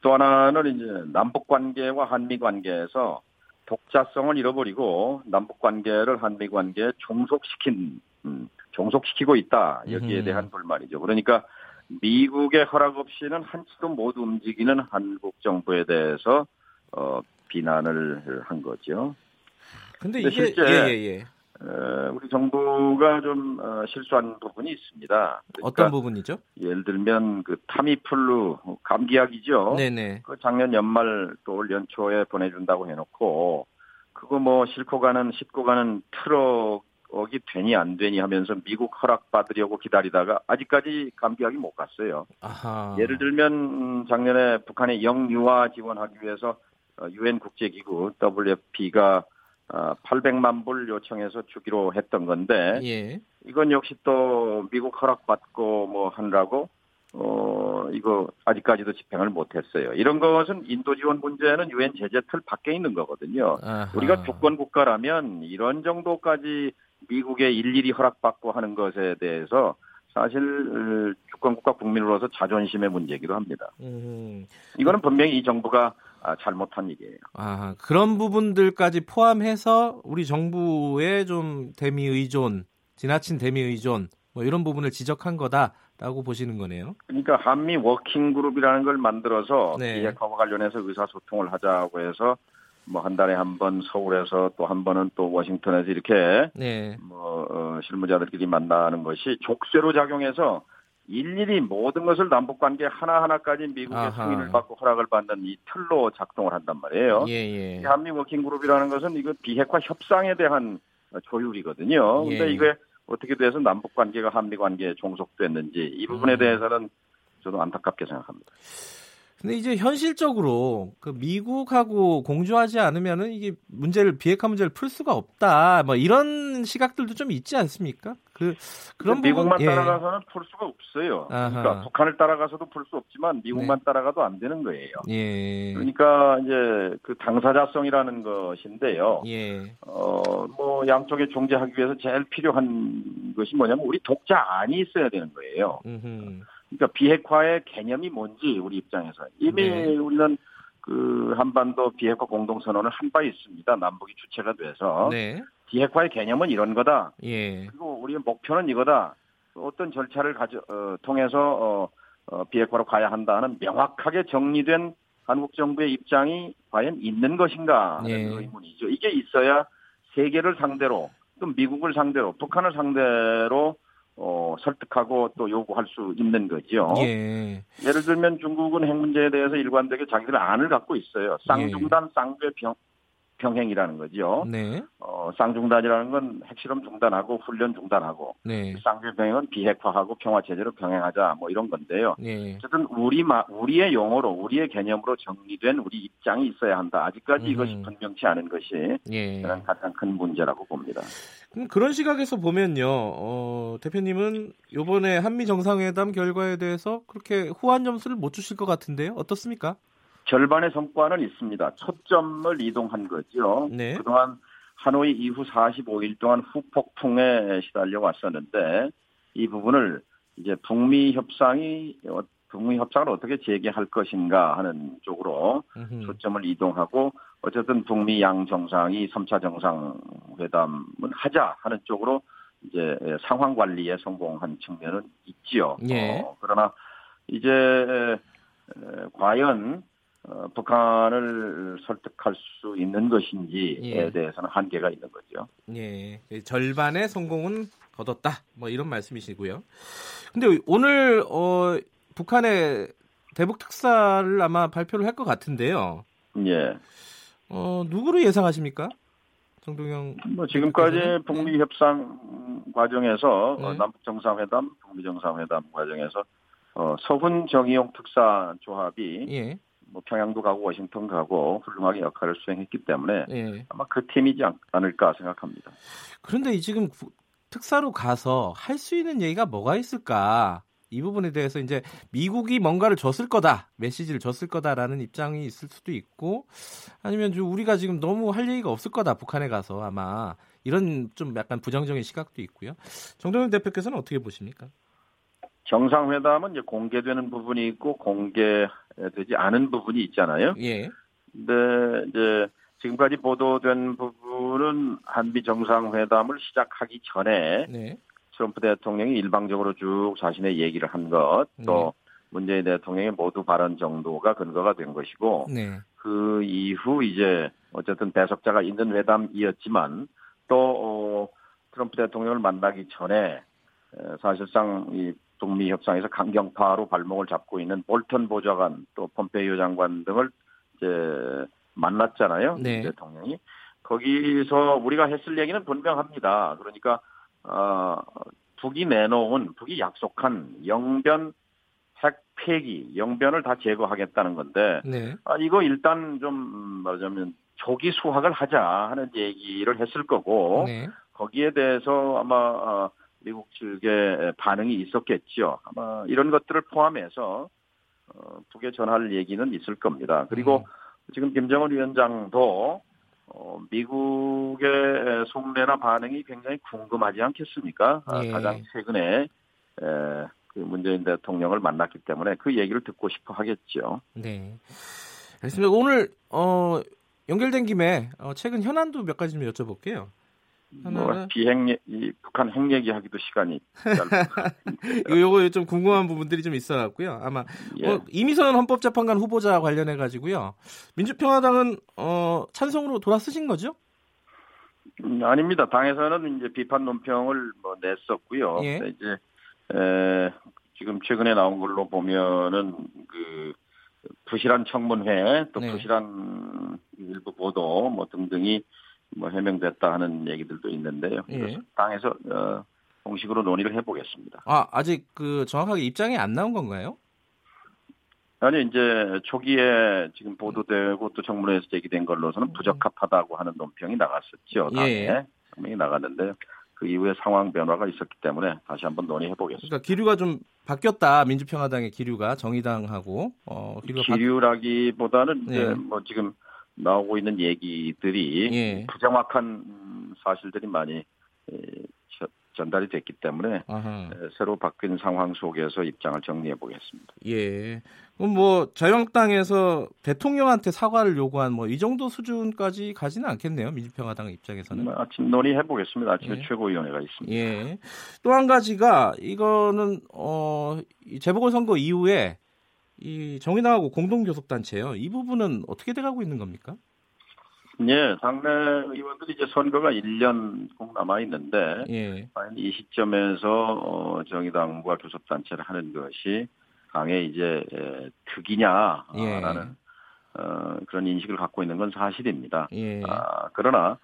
또 하나는 이제 남북 관계와 한미 관계에서 독자성을 잃어버리고 남북 관계를 한미 관계에 종속시킨 음, 종속시키고 있다 여기에 대한 불만이죠. 그러니까 미국의 허락 없이는 한치도 못 움직이는 한국 정부에 대해서 어, 비난을 한 거죠. 근데 이게 실제 예, 예, 예. 우리 정부가 좀 어, 실수한 부분이 있습니다. 그러니까 어떤 부분이죠? 예를 들면 그 타미플루 감기약이죠. 네네. 그 작년 연말 또 올 연초에 보내준다고 해놓고 그거 뭐 싣고 가는 싣고 가는 트럭이 되니 안 되니 하면서 미국 허락 받으려고 기다리다가 아직까지 감기약이 못 갔어요. 아하. 예를 들면 작년에 북한의 영유아 지원하기 위해서 유엔 국제기구 WFP가 800만 어, 불 요청해서 주기로 했던 건데 예. 이건 역시 또 미국 허락받고 뭐 하느라고 어 이거 아직까지도 집행을 못했어요. 이런 것은 인도 지원 문제는 유엔 제재 틀 밖에 있는 거거든요. 아하. 우리가 주권 국가라면 이런 정도까지 미국에 일일이 허락받고 하는 것에 대해서 사실 주권 국가 국민으로서 자존심의 문제이기도 합니다. 음. 이거는 분명히 이 정부가 아, 잘못한 일이에요. 아, 그런 부분들까지 포함해서 우리 정부의 좀 대미 의존, 지나친 대미 의존 뭐 이런 부분을 지적한 거다라고 보시는 거네요. 그러니까 한미 워킹 그룹이라는 걸 만들어서 네. 비핵화와 관련해서 의사소통을 하자고 해서 뭐 한 달에 한 번 서울에서 또 한 번은 또 워싱턴에서 이렇게 네. 뭐 어, 실무자들끼리 만나는 것이 족쇄로 작용해서 일일이 모든 것을 남북 관계 하나하나까지 미국의 아하. 승인을 받고 허락을 받는 이 틀로 작동을 한단 말이에요. 예, 예. 한미 워킹 그룹이라는 것은 이거 비핵화 협상에 대한 조율이거든요. 예. 근데 이게 어떻게 돼서 남북 관계가 한미 관계에 종속됐는지 이 부분에 음. 대해서는 저도 안타깝게 생각합니다. 근데 이제 현실적으로 그 미국하고 공조하지 않으면은 이게 문제를 비핵화 문제를 풀 수가 없다. 뭐 이런 시각들도 좀 있지 않습니까? 그 그런 미국만 부분, 예. 따라가서는 풀 수가 없어요. 아하. 그러니까 북한을 따라가서도 풀 수 없지만 미국만 네. 따라가도 안 되는 거예요. 예. 그러니까 이제 그 당사자성이라는 것인데요. 예. 어뭐 양쪽에 중재하기 위해서 제일 필요한 것이 뭐냐면 우리 독자 안이 있어야 되는 거예요. 음흠. 그러니까 비핵화의 개념이 뭔지 우리 입장에서 이미 네. 우리는 그 한반도 비핵화 공동선언을 한 바 있습니다. 남북이 주체가 돼서 네. 비핵화의 개념은 이런 거다. 예. 그리고 우리의 목표는 이거다. 어떤 절차를 가져 어, 통해서 어, 어, 비핵화로 가야 한다는 명확하게 정리된 한국 정부의 입장이 과연 있는 것인가 하는 예. 의문이죠. 이게 있어야 세계를 상대로 또 미국을 상대로 북한을 상대로 어, 설득하고 또 요구할 수 있는 거죠. 예. 예를 들면 중국은 핵 문제에 대해서 일관되게 자기들 안을 갖고 있어요. 쌍중단, 예. 쌍배 병, 병행이라는 거죠. 네. 어, 쌍중단이라는 건 핵실험 중단하고 훈련 중단하고 네. 쌍중병행은 비핵화하고 평화 체제로 병행하자 뭐 이런 건데요. 네. 어쨌든 우리 마, 우리의 용어로 우리의 개념으로 정리된 우리 입장이 있어야 한다. 아직까지 음. 이것이 분명치 않은 것이 예. 가장 큰 문제라고 봅니다. 그럼 그런 시각에서 보면요, 어, 대표님은 이번에 한미 정상회담 결과에 대해서 그렇게 후한 점수를 못 주실 것 같은데요. 어떻습니까? 절반의 성과는 있습니다. 초점을 이동한 거죠. 네. 그동안 하노이 이후 45일 동안 후폭풍에 시달려 왔었는데 이 부분을 이제 북미 협상이 북미 협상을 어떻게 재개할 것인가 하는 쪽으로 음흠. 초점을 이동하고 어쨌든 북미 양 정상이 3차 정상회담은 하자 하는 쪽으로 이제 상황 관리에 성공한 측면은 있지요. 예. 어, 그러나 이제 과연 어, 북한을 설득할 수 있는 것인지에 예. 대해서는 한계가 있는 거죠. 예, 절반의 성공은 거뒀다. 뭐 이런 말씀이시고요. 근데 오늘 어, 북한의 대북 특사를 아마 발표를 할 것 같은데요. 예. 어, 누구로 예상하십니까? 정동영. 뭐 지금까지 네. 북미 협상 과정에서 네. 어, 남북 정상회담, 북미 정상회담 과정에서 어, 서훈 정의용 특사 조합이 예. 뭐 평양도 가고 워싱턴 가고 훌륭하게 역할을 수행했기 때문에 예. 아마 그 팀이지 않을까 생각합니다. 그런데 지금 특사로 가서 할 수 있는 얘기가 뭐가 있을까? 이 부분에 대해서 이제 미국이 뭔가를 줬을 거다, 메시지를 줬을 거다라는 입장이 있을 수도 있고, 아니면 좀 우리가 지금 너무 할 얘기가 없을 거다, 북한에 가서 아마 이런 좀 약간 부정적인 시각도 있고요. 정동영 대표께서는 어떻게 보십니까? 정상회담은 이제 공개되는 부분이 있고 공개되지 않은 부분이 있잖아요. 예. 근데 이제 지금까지 보도된 부분은 한미 정상회담을 시작하기 전에 네. 트럼프 대통령이 일방적으로 쭉 자신의 얘기를 한 것, 또 네. 문재인 대통령의 모두 발언 정도가 근거가 된 것이고, 네. 그 이후 이제 어쨌든 배석자가 있는 회담이었지만 또 어, 트럼프 대통령을 만나기 전에 사실상 이 북미 협상에서 강경파로 발목을 잡고 있는 볼턴 보좌관 또 폼페이오 장관 등을 이제 만났잖아요. 네. 대통령이 거기서 우리가 했을 얘기는 분명합니다. 그러니까 어, 북이 내놓은 북이 약속한 영변 핵 폐기 영변을 다 제거하겠다는 건데 네. 아, 이거 일단 좀 말하자면 조기 수확을 하자 하는 얘기를 했을 거고 네. 거기에 대해서 아마 어, 미국 측의 반응이 있었겠죠. 아마 이런 것들을 포함해서 어, 북에 전할 얘기는 있을 겁니다. 그리고 음. 지금 김정은 위원장도 어, 미국의 속내나 반응이 굉장히 궁금하지 않겠습니까? 아, 예. 가장 최근에 에, 그 문재인 대통령을 만났기 때문에 그 얘기를 듣고 싶어 하겠죠. 네. 알겠습니다. 오늘 어, 연결된 김에 어, 최근 현안도 몇 가지 좀 여쭤볼게요. 뭐 비핵 이 북한 핵 얘기하기도 시간이 요거 좀 궁금한 부분들이 좀 있어 갖고요. 아마 예. 어, 이미선 헌법재판관 후보자 관련해 가지고요. 민주평화당은 어, 찬성으로 돌아서신 거죠? 음, 아닙니다. 당에서는 이제 비판 논평을 뭐 냈었고요. 예. 이제 에, 지금 최근에 나온 걸로 보면은 그 부실한 청문회 또 네. 부실한 일부 보도 뭐 등등이 뭐 해명됐다 하는 얘기들도 있는데요. 예. 당에서 어, 공식으로 논의를 해보겠습니다. 아 아직 그 정확하게 입장이 안 나온 건가요? 아니 이제 초기에 지금 보도되고 또 청문회에서 제기된 걸로서는 부적합하다고 하는 논평이 나갔었죠. 당에 예. 명이 나갔는데요. 그 이후에 상황 변화가 있었기 때문에 다시 한번 논의해 보겠습니다. 그러니까 기류가 좀 바뀌었다. 민주평화당의 기류가 정의당하고 어, 기류가 기류라기보다는 네. 이제 뭐 지금 나오고 있는 얘기들이 예. 부정확한 사실들이 많이 전달이 됐기 때문에 아하. 새로 바뀐 상황 속에서 입장을 정리해 보겠습니다. 예. 그럼 뭐 자유한국당에서 대통령한테 사과를 요구한 뭐 이 정도 수준까지 가지는 않겠네요. 민주평화당 입장에서는. 음, 아침 논의해 보겠습니다. 아침에 예. 최고위원회가 있습니다. 예. 또 한 가지가 이거는 어 재보궐 선거 이후에 이 정의당하고 공동교섭단체요. 이 부분은 어떻게 돼가고 있는 겁니까? 예, 당내 의원들이 이제 선거가 1년 꼭 남아 있는데 예. 이 시점에서 어, 정의당과 교섭단체를 하는 것이 당의 이제 득이냐라는 예. 어, 그런 인식을 갖고 있는 건 사실입니다. 예. 아, 그러나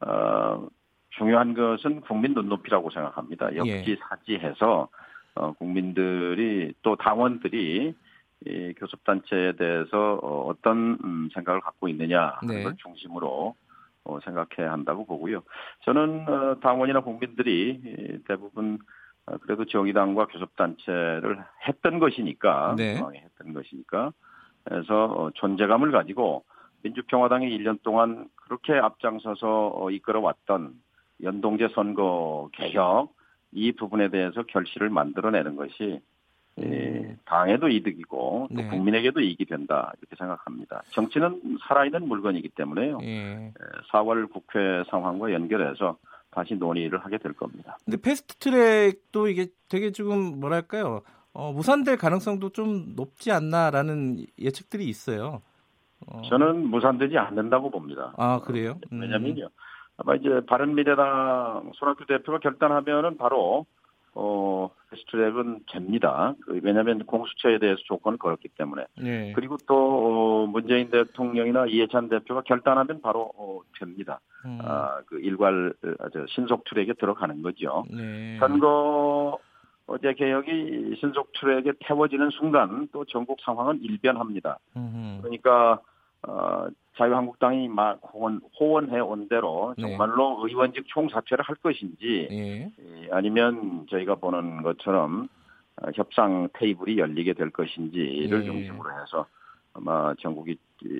어, 중요한 것은 국민 눈높이라고 생각합니다. 역지사지해서 어, 국민들이 또 당원들이 이 교섭단체에 대해서 어, 어떤 음, 생각을 갖고 있느냐 하는 네. 걸 중심으로 어, 생각해야 한다고 보고요. 저는 어, 당원이나 국민들이 대부분 그래도 정의당과 교섭단체를 했던 것이니까 네. 했던 것이니까 그래서 존재감을 가지고 민주평화당이 1년 동안 그렇게 앞장서서 이끌어왔던 연동제 선거 개혁 이 부분에 대해서 결실을 만들어내는 것이 예, 당에도 이득이고 또 네. 국민에게도 이익이 된다 이렇게 생각합니다. 정치는 살아있는 물건이기 때문에요. 예. 4월 국회 상황과 연결해서 다시 논의를 하게 될 겁니다. 근데 패스트트랙도 이게 되게 조금 뭐랄까요 어, 무산될 가능성도 좀 높지 않나라는 예측들이 있어요. 어... 저는 무산되지 않는다고 봅니다. 아 그래요? 음. 왜냐면요. 아마 이제 바른미래당 손학규 대표가 결단하면은 바로 어, 패스트트랙은 됩니다. 그, 왜냐하면 공수처에 대해서 조건을 걸었기 때문에. 네. 그리고 또 어, 문재인 대통령이나 이해찬 대표가 결단하면 바로 어, 됩니다. 음. 아, 그 일괄 아, 저, 신속 트랙에 들어가는 거죠. 네. 선거 어제 개혁이 신속 트랙에 태워지는 순간 또 전국 상황은 일변합니다. 음흠. 그러니까 어, 자유한국당이 막 호원, 호원해 온 대로 네. 정말로 네. 의원직 총사퇴를 할 것인지 네. 아니면 저희가 보는 것처럼 어, 협상 테이블이 열리게 될 것인지를 네. 중심으로 해서 아마 전국이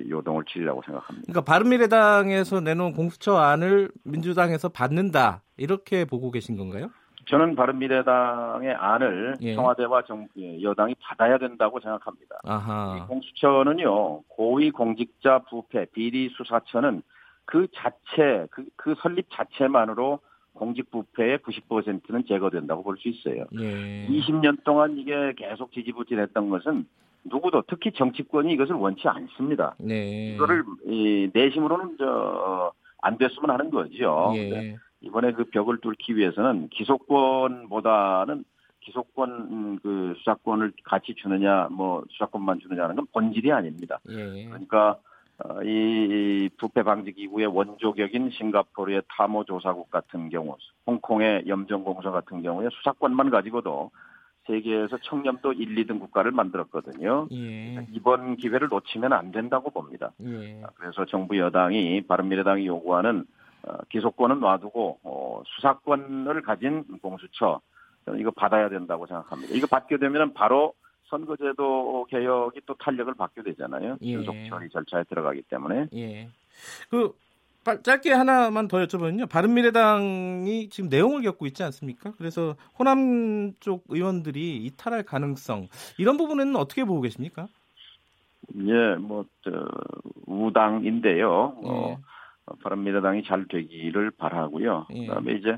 요동을 치리라고 생각합니다. 그러니까 바른미래당에서 내놓은 공수처 안을 민주당에서 받는다 이렇게 보고 계신 건가요? 저는 바른미래당의 안을 예. 청와대와 정, 예, 여당이 받아야 된다고 생각합니다. 아하. 이 공수처는요 고위 공직자 부패 비리 수사처는 그 자체 그, 그 설립 자체만으로 공직 부패의 90%는 제거된다고 볼 수 있어요. 예. 20년 동안 이게 계속 지지부진했던 것은 누구도 특히 정치권이 이것을 원치 않습니다. 네. 이거를 이 내심으로는 저 안 됐으면 하는 거죠. 예. 이번에 그 벽을 뚫기 위해서는 기소권보다는 기소권 음, 그 수사권을 같이 주느냐 뭐 수사권만 주느냐는 건 본질이 아닙니다. 예. 그러니까 어, 이 부패 방지 기구의 원조격인 싱가포르의 타모 조사국 같은 경우, 홍콩의 염정공사 같은 경우에 수사권만 가지고도 세계에서 청렴도 1, 2등 국가를 만들었거든요. 예. 이번 기회를 놓치면 안 된다고 봅니다. 예. 그래서 정부 여당이 바른미래당이 요구하는 어, 기소권은 놔두고 어, 수사권을 가진 공수처 저는 이거 받아야 된다고 생각합니다. 이거 받게 되면 바로 선거제도 개혁이 또 탄력을 받게 되잖아요. 예. 계속 처리 절차에 들어가기 때문에. 예. 그 짧게 하나만 더 여쭤보면요. 바른미래당이 지금 내용을 겪고 있지 않습니까? 그래서 호남 쪽 의원들이 이탈할 가능성 이런 부분은 어떻게 보고 계십니까? 예, 뭐 저, 우당인데요. 예. 어, 바른미래당이 잘 되기를 바라고요. 예. 그다음에 이제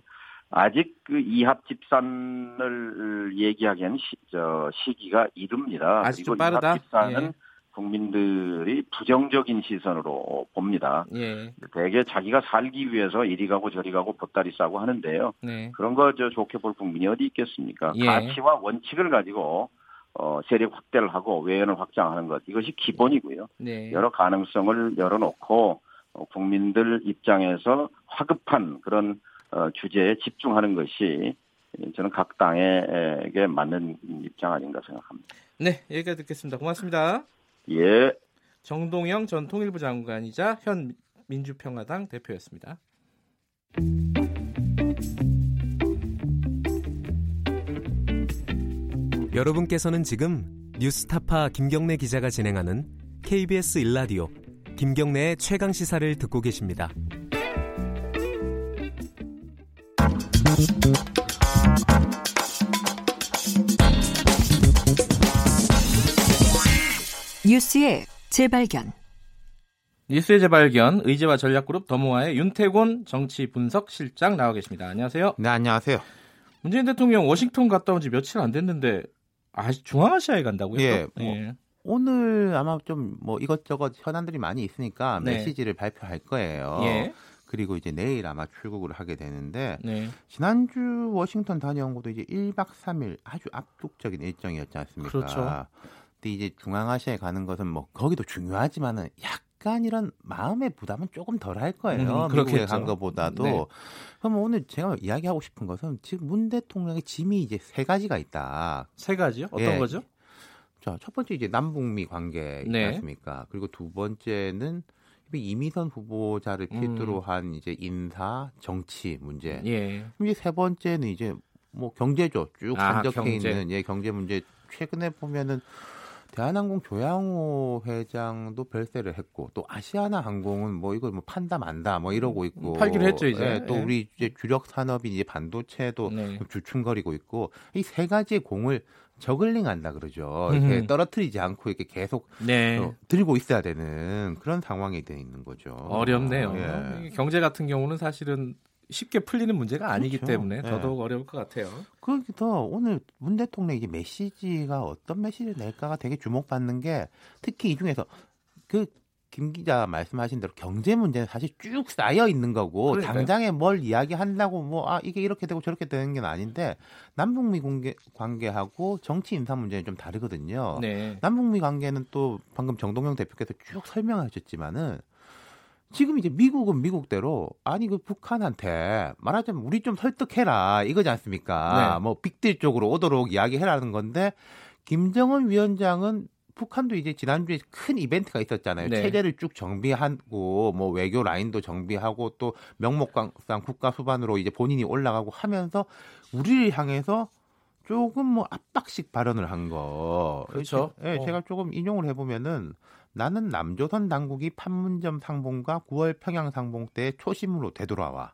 아직 그 이합 집산을 얘기하기에는 시, 저 시기가 이릅니다. 아직 좀 빠르다. 이합 집산은 예. 국민들이 부정적인 시선으로 봅니다. 예. 대개 자기가 살기 위해서 이리 가고 저리 가고 보따리 싸고 하는데요. 네. 그런 거 저 좋게 볼 국민이 어디 있겠습니까? 예. 가치와 원칙을 가지고 어, 세력 확대를 하고 외연을 확장하는 것 이것이 기본이고요. 네. 여러 가능성을 열어놓고 어, 국민들 입장에서 화급한 그런 어, 주제에 집중하는 것이 저는 각 당에게 맞는 입장 아닌가 생각합니다. 네, 여기까지 듣겠습니다. 고맙습니다. 예. 정동영 전 통일부 장관이자 현 민주평화당 대표였습니다. 여러분께서는 지금 뉴스타파 김경래 기자가 진행하는 KBS 일라디오 김경래의 최강 시사를 듣고 계십니다. 뉴스의 재발견. 뉴스의 재발견 의제와 전략그룹 더모아의 윤태곤 정치 분석 실장 나와 계십니다. 안녕하세요. 네, 안녕하세요. 문재인 대통령 워싱턴 갔다 온 지 며칠 안 됐는데 아, 중앙아시아에 간다고요? 예. 뭐, 예. 오늘 아마 좀 뭐 이것저것 현안들이 많이 있으니까 네. 메시지를 발표할 거예요. 예. 그리고 이제 내일 아마 출국을 하게 되는데 네. 지난주 워싱턴 다녀온 것도 이제 1박 3일 아주 압축적인 일정이었지 않습니까? 그렇죠. 근데 이제 중앙아시아에 가는 것은 뭐 거기도 중요하지만은 약간 이런 마음의 부담은 조금 덜 할 거예요. 음, 미국에 간 것보다도. 네. 그럼 오늘 제가 이야기하고 싶은 것은 지금 문 대통령의 짐이 이제 세 가지가 있다. 세 가지요? 어떤 예. 거죠? 자, 첫 번째 이제 남북미 관계 있지 네. 않습니까? 그리고 두 번째는 이미선 후보자를 필두로 음. 한 이제 인사 정치 문제. 예. 이제 세 번째는 이제 뭐 경제죠. 쭉 아, 산적해 경제. 있는 예 경제 문제. 최근에 보면은 대한항공 조양호 회장도 별세를 했고 또 아시아나 항공은 뭐 이걸 뭐 판다 만다 뭐 이러고 있고 팔기로 했죠 이제 예, 또 예. 우리 이제 주력 산업인 이제 반도체도 네. 주춤거리고 있고 이 세 가지의 공을 저글링한다 그러죠. 이렇게 떨어뜨리지 않고 이렇게 계속 네. 어, 들고 있어야 되는 그런 상황이 돼 있는 거죠. 어렵네요. 예. 경제 같은 경우는 사실은 쉽게 풀리는 문제가 아니기 그렇죠. 때문에 네. 더더욱 어려울 것 같아요. 그러기도 오늘 문 대통령이 메시지가 어떤 메시지를 낼까가 되게 주목받는 게 특히 이 중에서 그 김 기자 말씀하신 대로 경제 문제는 사실 쭉 쌓여 있는 거고 그러니까요. 당장에 뭘 이야기한다고 뭐 아 이게 이렇게 되고 저렇게 되는 게 아닌데 남북미 관계, 관계하고 정치 인사 문제는 좀 다르거든요. 네. 남북미 관계는 또 방금 정동영 대표께서 쭉 설명하셨지만은 지금 이제 미국은 미국대로 아니 그 북한한테 말하자면 우리 좀 설득해라 이거지 않습니까? 네. 뭐 빅딜 쪽으로 오도록 이야기해라는 건데 김정은 위원장은 북한도 이제 지난주에 큰 이벤트가 있었잖아요. 네. 체제를 쭉 정비하고 뭐 외교 라인도 정비하고 또 명목상 국가 수반으로 이제 본인이 올라가고 하면서 우리를 향해서 조금 뭐 압박식 발언을 한 거. 그렇죠. 예, 네, 어. 제가 조금 인용을 해보면은 나는 남조선 당국이 판문점 상봉과 9월 평양 상봉 때 초심으로 되돌아와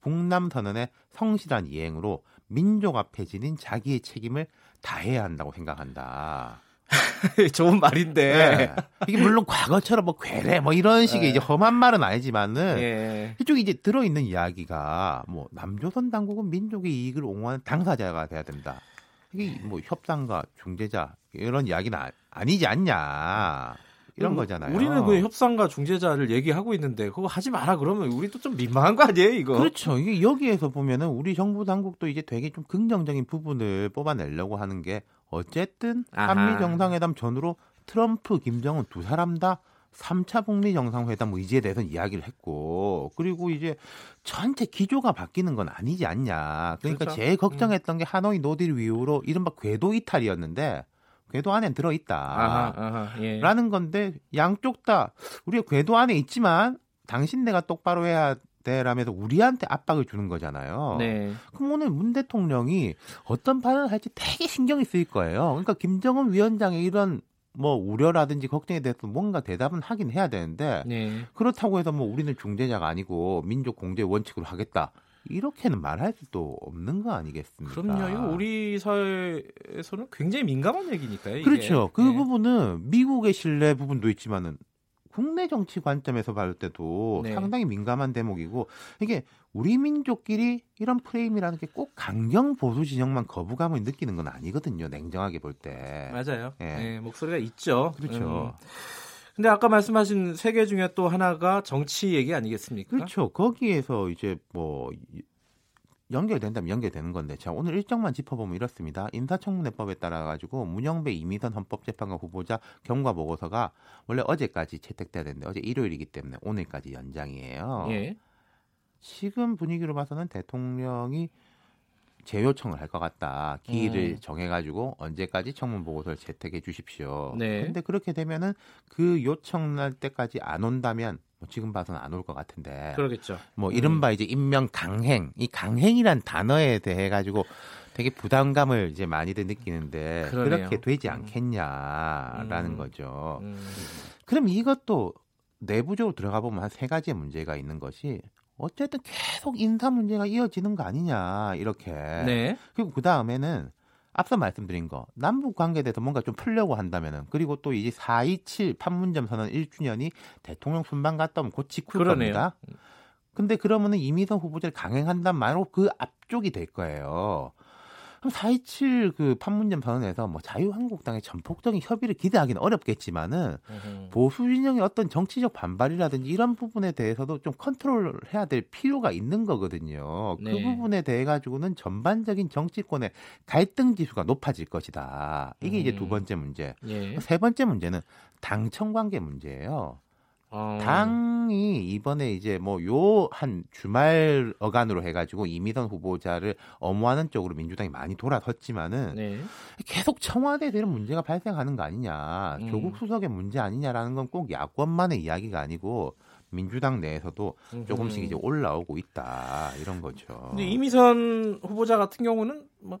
북남 선언의 성실한 이행으로 민족 앞에 지닌 자기의 책임을 다해야 한다고 생각한다. (laughs) 좋은 말인데 네. 이게 물론 과거처럼 뭐 괴뢰 뭐 이런 식의 네. 이제 험한 말은 아니지만은 네. 이쪽에 이제 들어 있는 이야기가 뭐 남조선 당국은 민족의 이익을 옹호하는 당사자가 돼야 된다. 이게 뭐 협상과 중재자 이런 이야기는 아니지 않냐. 이런 거잖아요. 우리는 그 협상과 중재자를 얘기하고 있는데 그거 하지 마라 그러면 우리도 좀 민망한 거 아니에요, 이거? 그렇죠. 이게 여기에서 보면은 우리 정부 당국도 이제 되게 좀 긍정적인 부분을 뽑아내려고 하는 게 어쨌든 한미 정상회담 전후로 트럼프, 김정은 두 사람 다 3차 북미 정상회담 의지에 대해서는 이야기를 했고 그리고 이제 전체 기조가 바뀌는 건 아니지 않냐. 그러니까 그렇죠. 제일 걱정했던 게 하노이 노딜 이후로 이른바 궤도 이탈이었는데 궤도 안에 들어 있다. 아하, 아하, 예. 라는 건데 양쪽 다 우리가 궤도 안에 있지만 당신 내가 똑바로 해야 돼라면서 우리한테 압박을 주는 거잖아요. 네. 그럼 오늘 문 대통령이 어떤 발언을 할지 되게 신경이 쓰일 거예요. 그러니까 김정은 위원장의 이런 뭐 우려라든지 걱정에 대해서 뭔가 대답은 하긴 해야 되는데 네. 그렇다고 해서 뭐 우리는 중재자가 아니고 민족 공제 원칙으로 하겠다. 이렇게는 말할 수도 없는 거 아니겠습니까? 그럼요. 우리 사회에서는 굉장히 민감한 얘기니까요. 이게. 그렇죠. 그 네. 부분은 미국의 신뢰 부분도 있지만은 국내 정치 관점에서 봤을 때도 네. 상당히 민감한 대목이고 이게 우리 민족끼리 이런 프레임이라는 게 꼭 강경 보수 진영만 거부감을 느끼는 건 아니거든요. 냉정하게 볼 때. 맞아요. 예. 네, 목소리가 있죠. 그렇죠. 음. 근데 아까 말씀하신 세계 중에 또 하나가 정치 얘기 아니겠습니까? 그렇죠. 거기에서 이제 뭐 연결된다면 연결되는 건데 자 오늘 일정만 짚어보면 이렇습니다. 인사청문회법에 따라 가지고 문영배 이미선 헌법재판관 후보자 경과 보고서가 원래 어제까지 채택돼야 되는데 어제 일요일이기 때문에 오늘까지 연장이에요. 예. 지금 분위기로 봐서는 대통령이 재요청을 할 것 같다. 기일을 음. 정해가지고 언제까지 청문 보고서를 채택해 주십시오. 네. 근데 그렇게 되면은 그 요청 날 때까지 안 온다면 뭐 지금 봐서는 안 올 것 같은데. 그러겠죠. 뭐 이른바 음. 이제 임명 강행, 이 강행이란 단어에 대해 가지고 되게 부담감을 이제 많이들 느끼는데 그러네요. 그렇게 되지 음. 않겠냐라는 음. 거죠. 음. 그럼 이것도 내부적으로 들어가 보면 한 세 가지의 문제가 있는 것이 어쨌든 계속 인사 문제가 이어지는 거 아니냐 이렇게. 네. 그리고 그 다음에는 앞서 말씀드린 거 남북 관계에 대해서 뭔가 좀 풀려고 한다면은 그리고 또 이제 4.27 판문점 선언 1주년이 대통령 순방 갔다 오면 곧 직후일 그러네요. 겁니다. 근데 그러면은 이미선 후보자를 강행한단 말로 그 앞쪽이 될 거예요. 그럼 4.27그 판문점 선언에서 뭐 자유한국당의 전폭적인 협의를 기대하기는 어렵겠지만은 으흠. 보수 진영의 어떤 정치적 반발이라든지 이런 부분에 대해서도 좀 컨트롤 해야 될 필요가 있는 거거든요. 그 네. 그 부분에 대해 가지고는 전반적인 정치권의 갈등 지수가 높아질 것이다. 이게 음. 이제 두 번째 문제. 예. 세 번째 문제는 당청 관계 문제예요. 어. 당이 이번에 이제 뭐 요 한 주말 어간으로 해가지고 이미선 후보자를 엄호하는 쪽으로 민주당이 많이 돌아섰지만은 네. 계속 청와대에 대한 문제가 발생하는 거 아니냐, 음. 조국 수석의 문제 아니냐라는 건 꼭 야권만의 이야기가 아니고 민주당 내에서도 조금씩 이제 올라오고 있다 이런 거죠. 근데 이미선 후보자 같은 경우는 뭐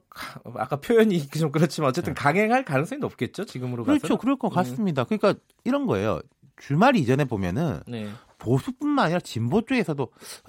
아까 표현이 (laughs) 좀 그렇지만 어쨌든 네. 강행할 가능성이 높겠죠 지금으로 그렇죠, 봐서. 그럴 것 음. 같습니다. 그러니까 이런 거예요. 주말 이전에 보면은 네. 보수뿐만 아니라 진보 쪽에서도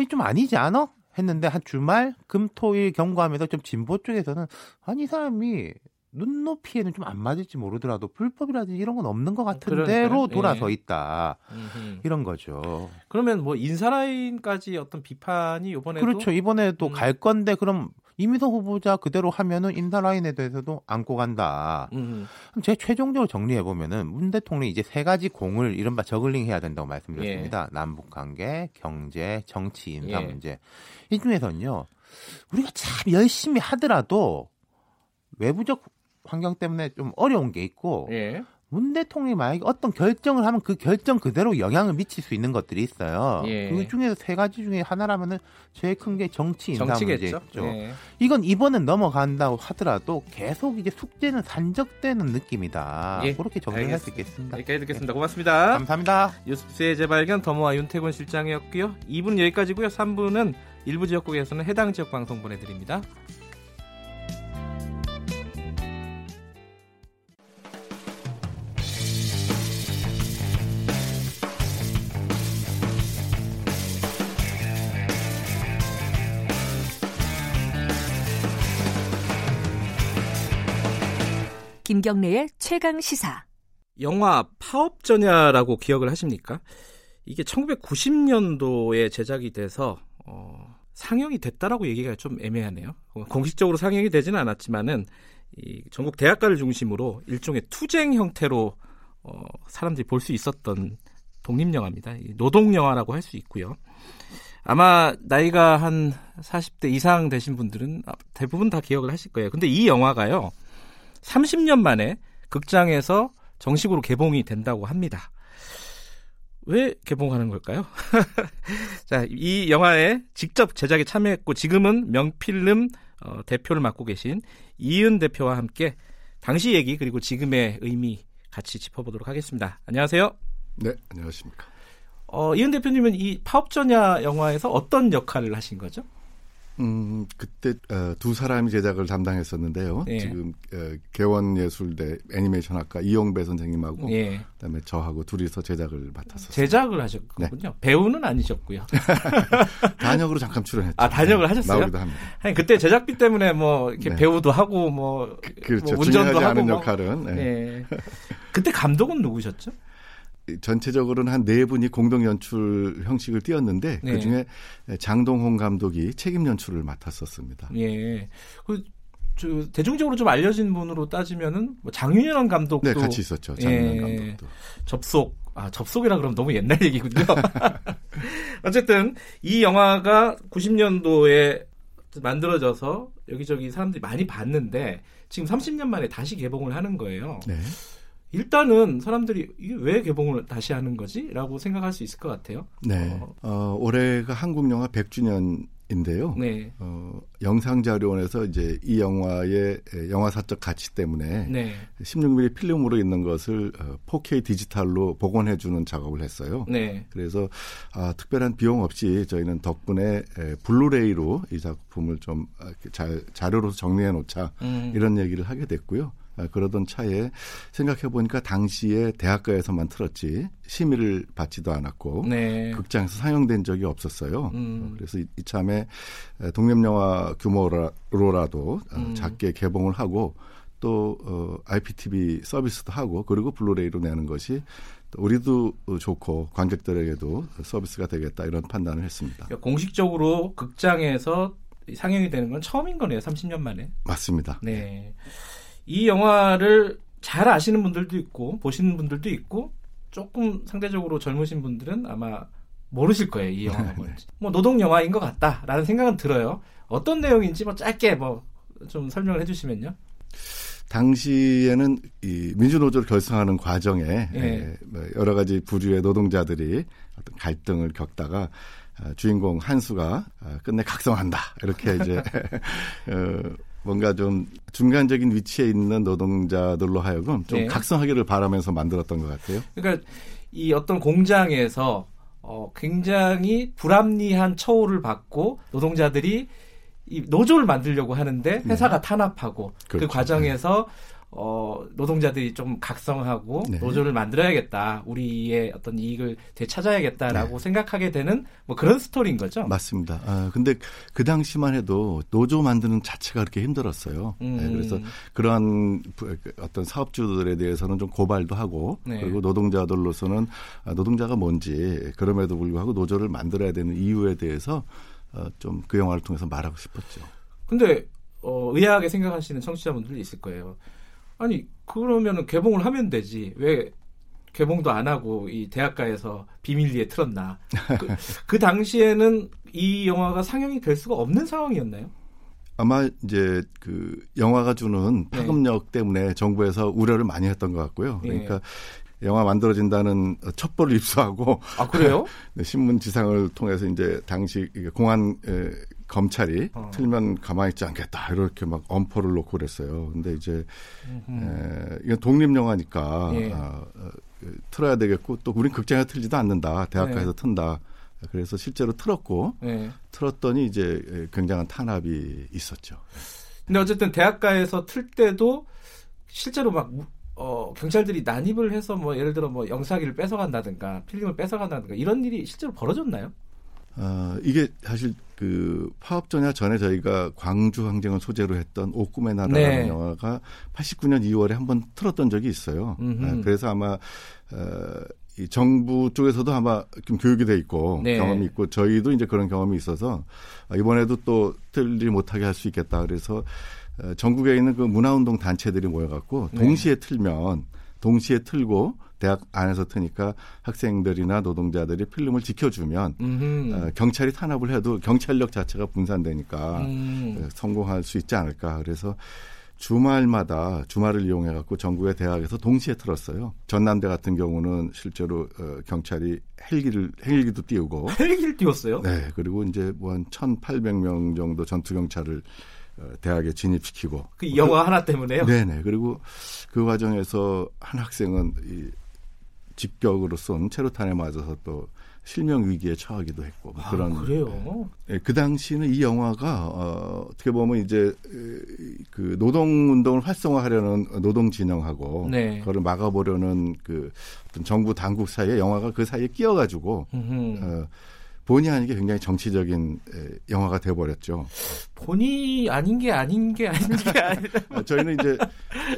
좀 아니지 않아? 했는데 한 주말 금토일 경과하면서 좀 진보 쪽에서는 아니 이 사람이 눈높이에는 좀 안 맞을지 모르더라도 불법이라든지 이런 건 없는 것 같은데로 돌아서 예. 있다 음흠. 이런 거죠. 그러면 뭐 인사라인까지 어떤 비판이 이번에도 그렇죠 이번에도 음. 갈 건데 그럼 이미선 후보자 그대로 하면은 인사 라인에 대해서도 안고 간다. 음. 그럼 제 최종적으로 정리해 보면은 문 대통령이 이제 세 가지 공을 이른바 저글링 해야 된다고 말씀드렸습니다. 예. 남북 관계, 경제, 정치, 인사 예. 문제. 이 중에서는요. 우리가 참 열심히 하더라도 외부적 환경 때문에 좀 어려운 게 있고 예. 문 대통령이 만약에 어떤 결정을 하면 그 결정 그대로 영향을 미칠 수 있는 것들이 있어요. 예. 그 중에서 세 가지 중에 하나라면은 제일 큰 게 정치 인사 문제죠. 예. 이건 이번은 넘어간다고 하더라도 계속 이제 숙제는 산적되는 느낌이다. 예. 그렇게 정리할 수 있겠습니다. 여기까지 듣겠습니다. 고맙습니다. 감사합니다. 뉴스의 재발견 더모아 윤태곤 실장이었고요. 2부는 여기까지고요. 3부는 일부 지역국에서는 해당 지역 방송 보내드립니다. 김경래의 최강 시사. 영화 파업전야라고 기억을 하십니까? 이게 1990년도에 제작이 돼서 어, 상영이 됐다라고 얘기가 좀 애매하네요. 공식적으로 상영이 되지는 않았지만은 이 전국 대학가를 중심으로 일종의 투쟁 형태로 어, 사람들이 볼 수 있었던 독립 영화입니다. 노동 영화라고 할 수 있고요. 아마 나이가 한 40대 이상 되신 분들은 대부분 다 기억을 하실 거예요. 근데 이 영화가요, 30년 만에 극장에서 정식으로 개봉이 된다고 합니다. 왜 개봉하는 걸까요? (laughs) 자, 이 영화에 직접 제작에 참여했고 지금은 명필름 어, 대표를 맡고 계신 이은 대표와 함께 당시 얘기 그리고 지금의 의미 같이 짚어보도록 하겠습니다. 안녕하세요. 네, 안녕하십니까. 어, 이은 대표님은 이 파업전야 영화에서 어떤 역할을 하신 거죠? 음, 그때 어, 두 사람이 제작을 담당했었는데요. 네. 지금 어, 개원예술대 애니메이션학과 이용배 선생님하고 네. 그다음에 저하고 둘이서 제작을 맡았었어요. 제작을 하셨군요. 네. 배우는 아니셨고요. (laughs) 단역으로 잠깐 출연했죠. 아, 단역을 하셨어요? 나오기도 합니다. 아니, 그때 제작비 때문에 뭐 이렇게 네. 배우도 하고 뭐, 그, 그렇죠. 뭐 운전도 하고 않은 뭐. 역할은. 네. 네. 그때 감독은 누구셨죠? 전체적으로는 한 네 분이 공동 연출 형식을 띄었는데 네. 그 중에 장동홍 감독이 책임 연출을 맡았었습니다. 예. 그, 저, 대중적으로 좀 알려진 분으로 따지면은 뭐 장윤현 감독도 네 같이 있었죠. 장윤현 예. 감독도 접속 아 접속이라 그러면 너무 옛날 얘기군요. (laughs) 어쨌든 이 영화가 90년도에 만들어져서 여기저기 사람들이 많이 봤는데 지금 30년 만에 다시 개봉을 하는 거예요. 네. 일단은 사람들이 이게 왜 개봉을 다시 하는 거지?라고 생각할 수 있을 것 같아요. 네. 어, 어 올해가 한국 영화 100주년 인데요. 네. 어, 영상 자료원에서 이제 이 영화의 영화사적 가치 때문에 네. 16mm 필름으로 있는 것을 4K 어, 디지털로 복원해 주는 작업을 했어요. 네. 그래서 아, 특별한 비용 없이 저희는 덕분에 에, 블루레이로 이 작품을 좀 잘 자료로서 정리해 놓자 음. 이런 얘기를 하게 됐고요. 아, 그러던 차에 생각해 보니까 당시에 대학가에서만 틀었지 심의를 받지도 않았고 네. 극장에서 상영된 적이 없었어요. 음. 그래서 이, 참에 독립 영화 규모로라도 어, 음. 작게 개봉을 하고 또 어, IPTV 서비스도 하고 그리고 블루레이로 내는 것이 우리도 좋고 관객들에게도 서비스가 되겠다 이런 판단을 했습니다. 그러니까 공식적으로 극장에서 상영이 되는 건 처음인 거네요. 30년 만에. 맞습니다. 네. 이 영화를 잘 아시는 분들도 있고 보시는 분들도 있고 조금 상대적으로 젊으신 분들은 아마 모르실 거예요 이 영화가 네, 뭔지. 뭐 노동 영화인 것 같다라는 생각은 들어요. 어떤 내용인지 뭐 짧게 뭐 좀 설명을 해주시면요. 당시에는 이 민주노조를 결성하는 과정에 네. 뭐 여러 가지 부류의 노동자들이 어떤 갈등을 겪다가 아, 주인공 한수가 아, 끝내 각성한다 이렇게 이제 (laughs) 어, 뭔가 좀 중간적인 위치에 있는 노동자들로 하여금 좀 네. 각성하기를 바라면서 만들었던 것 같아요. 그러니까 이 어떤 공장에서 어, 굉장히 불합리한 처우를 받고 노동자들이 이 노조를 만들려고 하는데 네. 회사가 네. 탄압하고 그 그렇죠. 그 과정에서 네. 어, 노동자들이 좀 각성하고 네. 노조를 만들어야겠다. 우리의 어떤 이익을 되찾아야겠다라고 네. 생각하게 되는 뭐 그런 스토리인 거죠. 맞습니다. 아, 근데 그 당시만 해도 노조 만드는 자체가 그렇게 힘들었어요. 네, 음. 네, 그래서 그러한 어떤 사업주들에 대해서는 좀 고발도 하고 네. 그리고 노동자들로서는 아, 노동자가 뭔지 그럼에도 불구하고 노조를 만들어야 되는 이유에 대해서 어, 좀 그 영화를 통해서 말하고 싶었죠. 근데 어, 의아하게 생각하시는 청취자분들도 있을 거예요. 아니 그러면은 개봉을 하면 되지 왜 개봉도 안 하고 이 대학가에서 비밀리에 틀었나? 그, (laughs) 그 당시에는 이 영화가 상영이 될 수가 없는 상황이었나요? 아마 이제 그 영화가 주는 네. 파급력 네. 때문에 정부에서 우려를 많이 했던 것 같고요. 네. 그러니까 네. 영화 만들어진다는 첩보를 (laughs) 입수하고 아 그래요? (laughs) 네, 신문 지상을 통해서 이제 당시 공안 검찰이 어. 틀면 가만히 있지 않겠다 이렇게 막 엄포를 놓고 그랬어요. 근데 이제 에, 이건 독립 영화니까 예. 아, 어, 틀어야 되겠고 또 우린 극장에 틀지도 않는다. 대학가에서 네. 튼다. 그래서 실제로 틀었고 네. 틀었더니 이제 굉장한 탄압이 있었죠. 근데 어쨌든 대학가에서 틀 때도 실제로 막 어, 경찰들이 난입을 해서 뭐 예를 들어 뭐 영사기를 뺏어간다든가 필름을 뺏어간다든가 이런 일이 실제로 벌어졌나요? 어, 이게 사실 그 파업 전야 전에 저희가 광주 항쟁을 소재로 했던 옥꿈의 나라라는 네. 영화가 89년 2월에 한번 틀었던 적이 있어요. 아, 그래서 아마 어, 이 정부 쪽에서도 아마 좀 교육이 돼 있고 네. 경험이 있고 저희도 이제 그런 경험이 있어서 이번에도 또 틀리 못하게 할 수 있겠다 그래서 어, 전국에 있는 그 문화운동 단체들이 모여갖고 네. 동시에 틀면 동시에 틀고 대학 안에서 트니까 학생들이나 노동자들이 필름을 지켜주면 어, 경찰이 탄압을 해도 경찰력 자체가 분산되니까 음. 어, 성공할 수 있지 않을까. 그래서 주말마다 주말을 이용해 갖고 전국의 대학에서 동시에 틀었어요. 전남대 같은 경우는 실제로 어, 경찰이 헬기를 헬기도 띄우고 (laughs) 헬기를 띄웠어요? 네. 그리고 이제 뭐 한 1,800명 정도 전투 경찰을 어, 대학에 진입시키고 그 영화 하나 때문에요? 네네. 그리고 그 과정에서 한 학생은 이 직격으로 쏜 체로탄에 맞아서 또 실명 위기에 처하기도 했고 뭐 아, 그런 그래요. 예, 그 당시는 이 영화가 어, 어떻게 보면 이제 그 노동 운동을 활성화하려는 노동 진영하고 네. 그걸 막아보려는 그 어떤 정부 당국 사이에 영화가 그 사이에 끼어가지고 어, 본의 아니게 굉장히 정치적인 영화가 돼버렸죠. 본의 아닌 게 아닌 게 아닌 게 아니다. 저희는 이제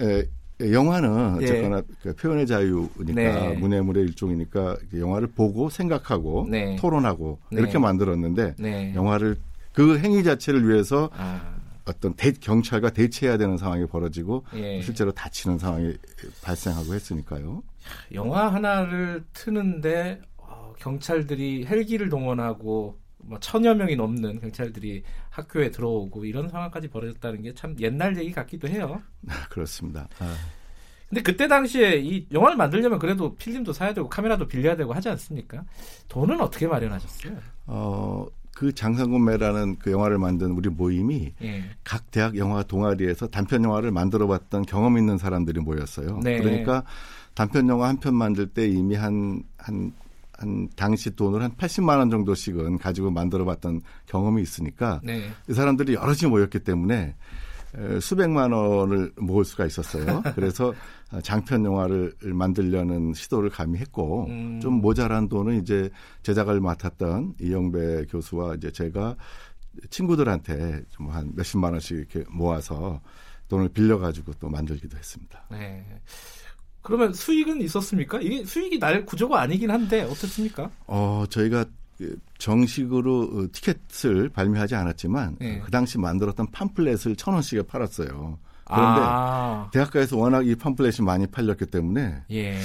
에, 예, 영화는 예. 어쨌거나 그 표현의 자유니까 네. 문해물의 일종이니까 영화를 보고 생각하고 네. 토론하고 네. 이렇게 만들었는데 네. 영화를 그 행위 자체를 위해서 아. 어떤 대, 경찰과 대치해야 되는 상황이 벌어지고 예. 실제로 다치는 상황이 발생하고 했으니까요. 영화 하나를 트는데 어, 경찰들이 헬기를 동원하고 뭐 천여 명이 넘는 경찰들이 학교에 들어오고 이런 상황까지 벌어졌다는 게 참 옛날 얘기 같기도 해요. 그렇습니다. 아. 근데 그때 당시에 이 영화를 만들려면 그래도 필름도 사야 되고 카메라도 빌려야 되고 하지 않습니까? 돈은 어떻게 마련하셨어요? 어, 그 장상군매라는 그 영화를 만든 우리 모임이 예. 각 대학 영화 동아리에서 단편 영화를 만들어 봤던 경험 있는 사람들이 모였어요. 네. 그러니까 단편 영화 한 편 만들 때 이미 한 한 한 당시 돈을 한 80만 원 정도씩은 가지고 만들어 봤던 경험이 있으니까 네. 이 사람들이 여럿이 모였기 때문에 수백만 원을 모을 수가 있었어요. (laughs) 그래서 장편 영화를 만들려는 시도를 감히 했고 음. 좀 모자란 돈은 이제 제작을 맡았던 이영배 교수와 이제 제가 친구들한테 좀 한 몇십만 원씩 이렇게 모아서 돈을 빌려가지고 또 만들기도 했습니다. 네. 그러면 수익은 있었습니까? 이게 수익이 날 구조가 아니긴 한데 어떻습니까? 어, 저희가 그 정식으로 어, 티켓을 발매하지 않았지만 네. 그 당시 만들었던 팜플렛을 천 원씩에 팔았어요. 그런데 아. 대학가에서 워낙 이 팜플렛이 많이 팔렸기 때문에 예.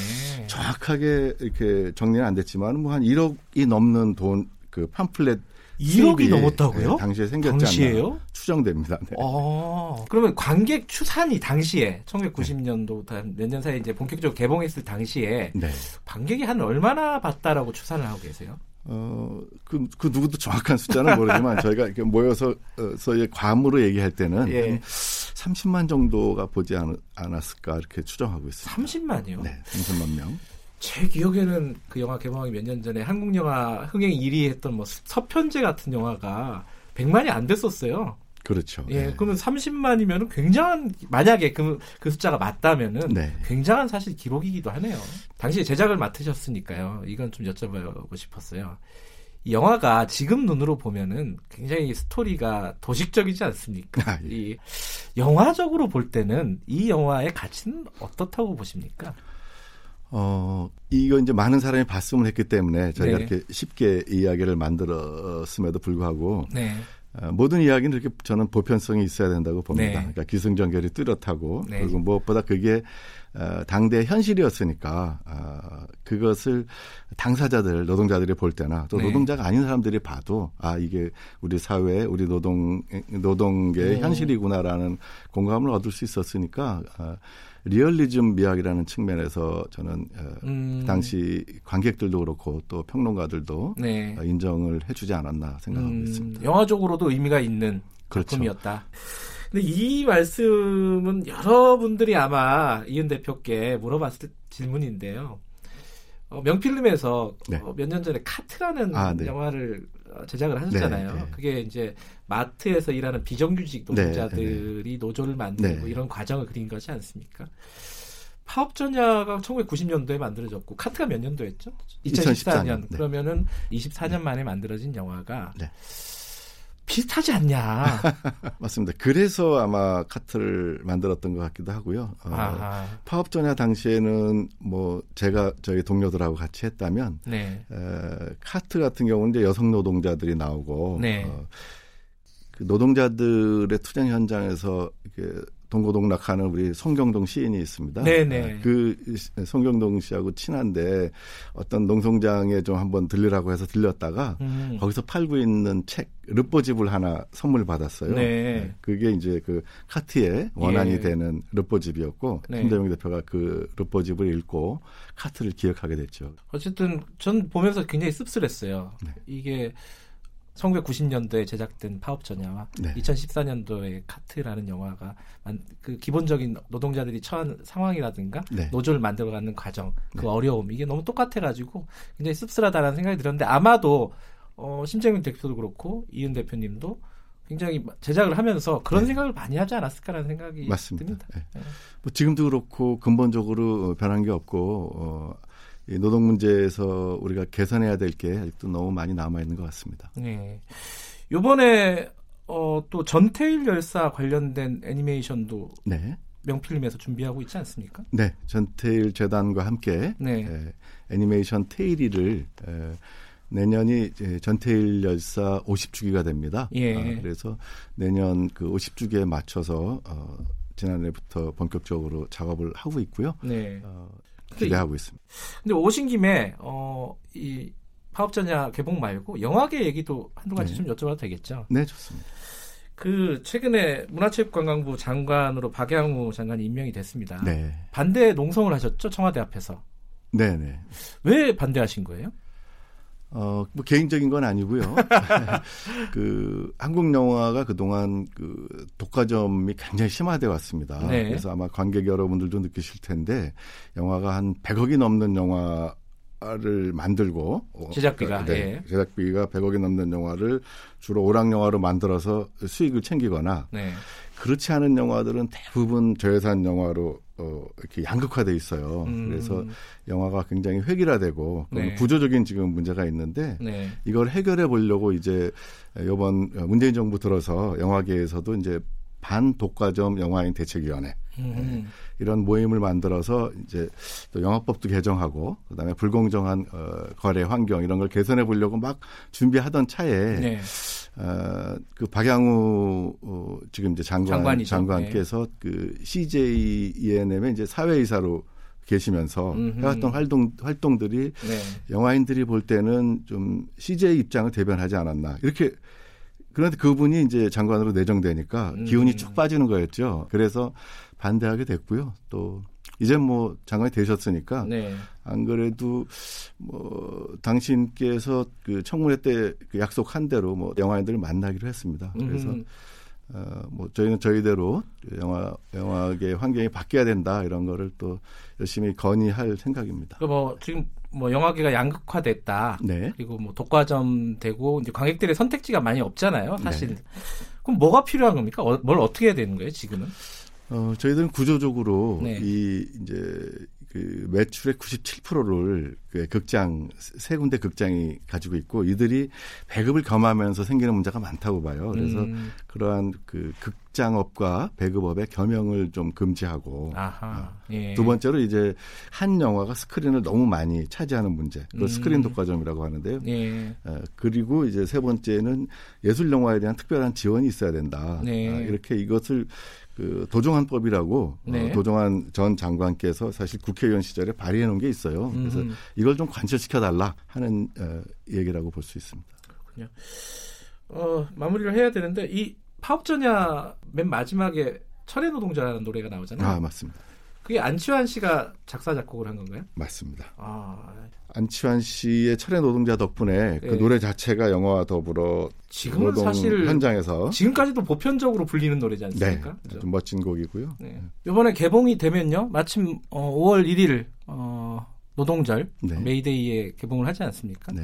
정확하게 이렇게 정리는 안 됐지만 뭐 한 1억이 넘는 돈 그 팜플렛 1억이 넘었다고요? 네, 당시에 생겼지 당시에요? 추정됩니다. 네. 아, 그러면 관객 추산이 당시에 1990년도 몇년 사이에 이제 본격적으로 개봉했을 당시에 네. 관객이 한 얼마나 봤다라고 추산을 하고 계세요? 어, 그, 그 누구도 정확한 숫자는 모르지만 (laughs) 저희가 이렇게 모여서 서의 과으로 얘기할 때는 예. 30만 정도가 보지 않, 않았을까 이렇게 추정하고 있습니다. 30만이요? 네, 30만 명. 제 기억에는 그 영화 개봉하기 몇 년 전에 한국 영화 흥행 1위 했던 뭐 서편제 같은 영화가 100만이 안 됐었어요. 그렇죠. 예, 네. 그러면 30만이면 굉장한 만약에 그, 그 숫자가 맞다면은 네. 굉장한 사실 기록이기도 하네요. 당시에 제작을 맡으셨으니까요. 이건 좀 여쭤보고 싶었어요. 이 영화가 지금 눈으로 보면은 굉장히 스토리가 도식적이지 않습니까? 아, 예. 이 영화적으로 볼 때는 이 영화의 가치는 어떻다고 보십니까? 어, 이거 이제 많은 사람이 봤으면 했기 때문에 저희가 네. 이렇게 쉽게 이야기를 만들었음에도 불구하고 네. 어, 모든 이야기는 이렇게 저는 보편성이 있어야 된다고 봅니다. 네. 그러니까 기승전결이 뚜렷하고 네. 그리고 무엇보다 그게 어, 당대 현실이었으니까 어, 그것을 당사자들 노동자들이 볼 때나 또 네. 노동자가 아닌 사람들이 봐도 아 이게 우리 사회 우리 노동 노동계 의 네. 현실이구나라는 공감을 얻을 수 있었으니까 어, 리얼리즘 미학이라는 측면에서 저는 어, 음. 그 당시 관객들도 그렇고 또 평론가들도 네. 어, 인정을 해주지 않았나 생각하고 음, 있습니다. 영화적으로도 의미가 있는 그렇죠. 작품이었다. 근데 이 말씀은 여러분들이 아마 이은 대표께 물어봤을 질문인데요. 어, 명필름에서 네. 어, 몇년 전에 카트라는 아, 네. 영화를 어, 제작을 하셨잖아요. 네, 네. 그게 이제 마트에서 일하는 비정규직 네, 노동자들이 네, 노조를 만들고 이런 과정을 그린 것이 않습니까? 파업전야가 1990년도에 만들어졌고 카트가 몇 년도였죠? 2014년. 2014년. 네. 그러면은 24년 네. 만에 만들어진 영화가 네. 비슷하지 않냐. (laughs) 맞습니다. 그래서 아마 카트를 만들었던 것 같기도 하고요. 어, 파업 전야 당시에는 뭐 제가 저희 동료들하고 같이 했다면 네. 에, 카트 같은 경우는 이제 여성 노동자들이 나오고 네. 어, 그 노동자들의 투쟁 현장에서 이렇게 동고동락하는 우리 송경동 시인이 있습니다. 네네. 아, 그 송경동 씨하고 친한데 어떤 농성장에 좀 한번 들리라고 해서 들렸다가 음. 거기서 팔고 있는 책 르뽀집을 하나 선물 받았어요. 네. 네. 그게 이제 그 카트의 원한이 예. 되는 르뽀집이었고 네. 김대중 대표가 그 르뽀집을 읽고 카트를 기억하게 됐죠. 어쨌든 전 보면서 굉장히 씁쓸했어요. 네. 이게 1990년도에 제작된 파업전야와 네. 2014년도에 카트라는 영화가 그 기본적인 노동자들이 처한 상황이라든가 네. 노조를 만들어가는 과정, 그 네. 어려움 이게 너무 똑같아가지고 굉장히 씁쓸하다는 생각이 들었는데 아마도 어, 심재민 대표도 그렇고 이은 대표님도 굉장히 제작을 하면서 그런 네. 생각을 많이 하지 않았을까라는 생각이 맞습니다. 듭니다. 네. 네. 뭐 지금도 그렇고 근본적으로 변한 게 없고 어, 이 노동 문제에서 우리가 개선해야 될 게 아직도 너무 많이 남아 있는 것 같습니다. 네. 이번에 어, 또 전태일 열사 관련된 애니메이션도 네. 명필름에서 준비하고 있지 않습니까? 네, 전태일 재단과 함께 네. 에, 애니메이션 테일이를 에, 내년이 전태일 열사 50주기가 됩니다. 예. 아, 그래서 내년 그 50주기에 맞춰서 어, 지난해부터 본격적으로 작업을 하고 있고요. 네. 어, 기대하고 있습니다. 근데 오신 김에 어, 이 파업전야 개봉 말고 영화계 얘기도 한두 가지 네. 좀 여쭤봐도 되겠죠? 네, 좋습니다. 그 최근에 문화체육관광부 장관으로 박양우 장관이 임명이 됐습니다. 네. 반대 농성을 하셨죠 청와대 앞에서. 네네. 네. 왜 반대하신 거예요? 어, 뭐 개인적인 건 아니고요. (laughs) 그 한국 영화가 그동안 그 독과점이 굉장히 심화돼 왔습니다. 네. 그래서 아마 관객 여러분들도 느끼실 텐데 영화가 한 100억이 넘는 영화 를 만들고 어, 제작비가 네, 예. 제작비가 100억이 넘는 영화를 주로 오락 영화로 만들어서 수익을 챙기거나 네. 그렇지 않은 영화들은 대부분 저예산 영화로 어, 이렇게 양극화돼 있어요. 음. 그래서 영화가 굉장히 획일화되고 네. 구조적인 지금 문제가 있는데 네. 이걸 해결해 보려고 이제 이번 문재인 정부 들어서 영화계에서도 이제 반독과점 영화인 대책위원회 음. 네. 이런 모임을 만들어서 이제 또 영화법도 개정하고 그다음에 불공정한 어, 거래 환경 이런 걸 개선해 보려고 막 준비하던 차에 네. 어, 그 박양우 어, 지금 이제 장관 장관이죠. 장관께서 네. 그 CJ ENM의 이제 사회이사로 계시면서 음흠. 해왔던 활동 활동들이 네. 영화인들이 볼 때는 좀 CJ 입장을 대변하지 않았나 이렇게 그런데 그분이 이제 장관으로 내정되니까 음. 기운이 쭉 빠지는 거였죠. 그래서 반대하게 됐고요. 또 이제 뭐 장관이 되셨으니까 네. 안 그래도 뭐 당신께서 그 청문회 때 그 약속한 대로 뭐 영화인들을 만나기로 했습니다. 그래서 음. 어뭐 저희는 저희대로 영화 영화계 환경이 바뀌어야 된다 이런 거를 또 열심히 건의할 생각입니다. 뭐 지금 뭐 영화계가 양극화됐다. 네. 그리고 뭐 독과점 되고 이제 관객들의 선택지가 많이 없잖아요. 사실. 네. 그럼 뭐가 필요한 겁니까? 어, 뭘 어떻게 해야 되는 거예요, 지금은? 어, 저희들은 구조적으로 네. 이 이제 그 매출의 97%를 그 극장 세 군데 극장이 가지고 있고 이들이 배급을 겸하면서 생기는 문제가 많다고 봐요. 그래서 음. 그러한 그 극장업과 배급업의 겸용을 좀 금지하고 어. 예. 두 번째로 이제 한 영화가 스크린을 너무 많이 차지하는 문제. 그걸 음. 스크린 독과점이라고 하는데요. 예. 어, 그리고 이제 세 번째는 예술 영화에 대한 특별한 지원이 있어야 된다. 네. 어, 이렇게 이것을 그 도정안법이라고 어, 네. 어, 도정안 전 장관께서 사실 국회의원 시절에 발의해 놓은 게 있어요. 그래서 음. 이걸 좀 관철시켜 달라 하는 어, 얘기라고 볼 수 있습니다. 그렇군요. 어, 마무리를 해야 되는데 이 파업전야 맨 마지막에 철의 노동자라는 노래가 나오잖아요. 아 맞습니다. 그게 안치환 씨가 작사 작곡을 한 건가요? 맞습니다. 아, 안치환 씨의 철의 노동자 덕분에 그 네. 그 노래 자체가 영화와 더불어 지금은 사실 현장에서 지금까지도 보편적으로 불리는 노래지 않습니까? 네, 좀 멋진 곡이고요. 네. 이번에 개봉이 되면요, 마침 어, 5월 1일 어, 노동절 네. 메이데이에 개봉을 하지 않습니까? 네.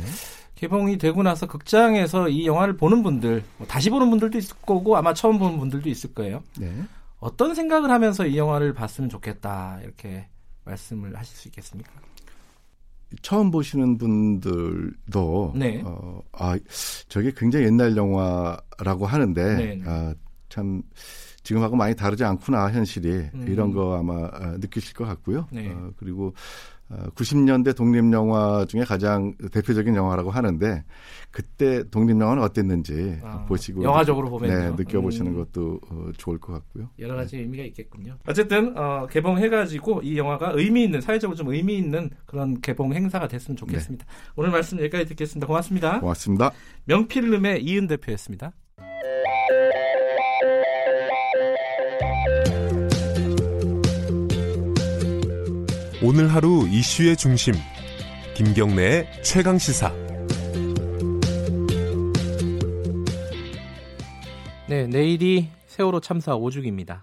개봉이 되고 나서 극장에서 이 영화를 보는 분들, 뭐 다시 보는 분들도 있을 거고 아마 처음 보는 분들도 있을 거예요. 네. 어떤 생각을 하면서 이 영화를 봤으면 좋겠다 이렇게 말씀을 하실 수 있겠습니까? 처음 보시는 분들도 네. 어, 아 저게 굉장히 옛날 영화라고 하는데 네. 네. 아, 참 지금하고 많이 다르지 않구나 현실이 음. 이런 거 아마 어, 느끼실 것 같고요. 네. 어, 그리고 90년대 어, 독립 영화 중에 가장 대표적인 영화라고 하는데 그때 독립 영화는 어땠는지 아, 보시고 영화적으로 보면 네, 느껴보시는 음. 것도 어, 좋을 것 같고요. 여러 가지 네. 의미가 있겠군요. 어쨌든 어, 개봉해가지고 이 영화가 의미 있는 사회적으로 좀 의미 있는 그런 개봉 행사가 됐으면 좋겠습니다. 네. 오늘 말씀 여기까지 듣겠습니다. 고맙습니다. 고맙습니다. 명필름의 이은 대표였습니다. 오늘 하루 이슈의 중심 김경래의 최강 시사. 네 내일이 세월호 참사 5주기입니다.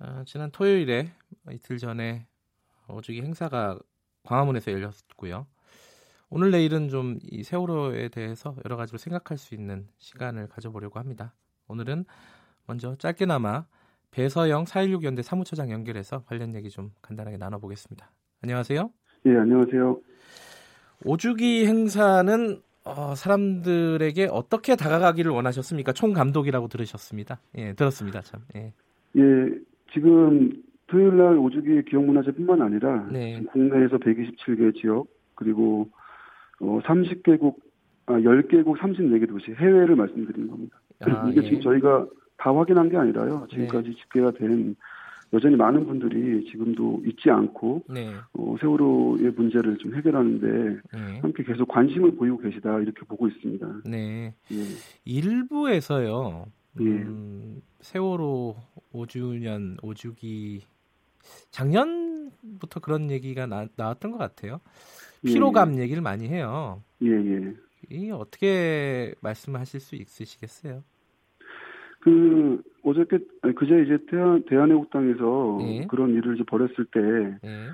어, 지난 토요일에 이틀 전에 5주기 행사가 광화문에서 열렸고요. 오늘 내일은 좀 이 세월호에 대해서 여러 가지로 생각할 수 있는 시간을 가져보려고 합니다. 오늘은 먼저 짧게나마 배서영 4.16 연대 사무처장 연결해서 관련 얘기 좀 간단하게 나눠보겠습니다. 안녕하세요. 예, 안녕하세요. 5주기 행사는 어, 사람들에게 어떻게 다가가기를 원하셨습니까? 총 감독이라고 들으셨습니다. 예, 들었습니다. 참. 예. 예, 지금 토요일 날 5주기 기억문화제뿐만 아니라 네. 국내에서 127개 지역 그리고 어, 30개국 아, 10개국 34개 도시 해외를 말씀드리는 겁니다. 아, 이게 예. 지금 저희가 다 확인한 게 아니라요. 지금까지 네. 집계가 된 여전히 많은 분들이 지금도 잊지 않고 네. 어, 세월호의 문제를 좀 해결하는데 네. 함께 계속 관심을 보이고 계시다 이렇게 보고 있습니다. 네. 예. 일부에서요. 예. 음, 세월호 5주년 5주기 작년부터 그런 얘기가 나, 나왔던 것 같아요. 예, 피로감 예, 얘기를 많이 해요. 예, 예. 이 어떻게 말씀하실 수 있으시겠어요? 그 어저께 그제 이제 대한 대한애국당에서 네. 그런 일을 이제 벌였을 때 네.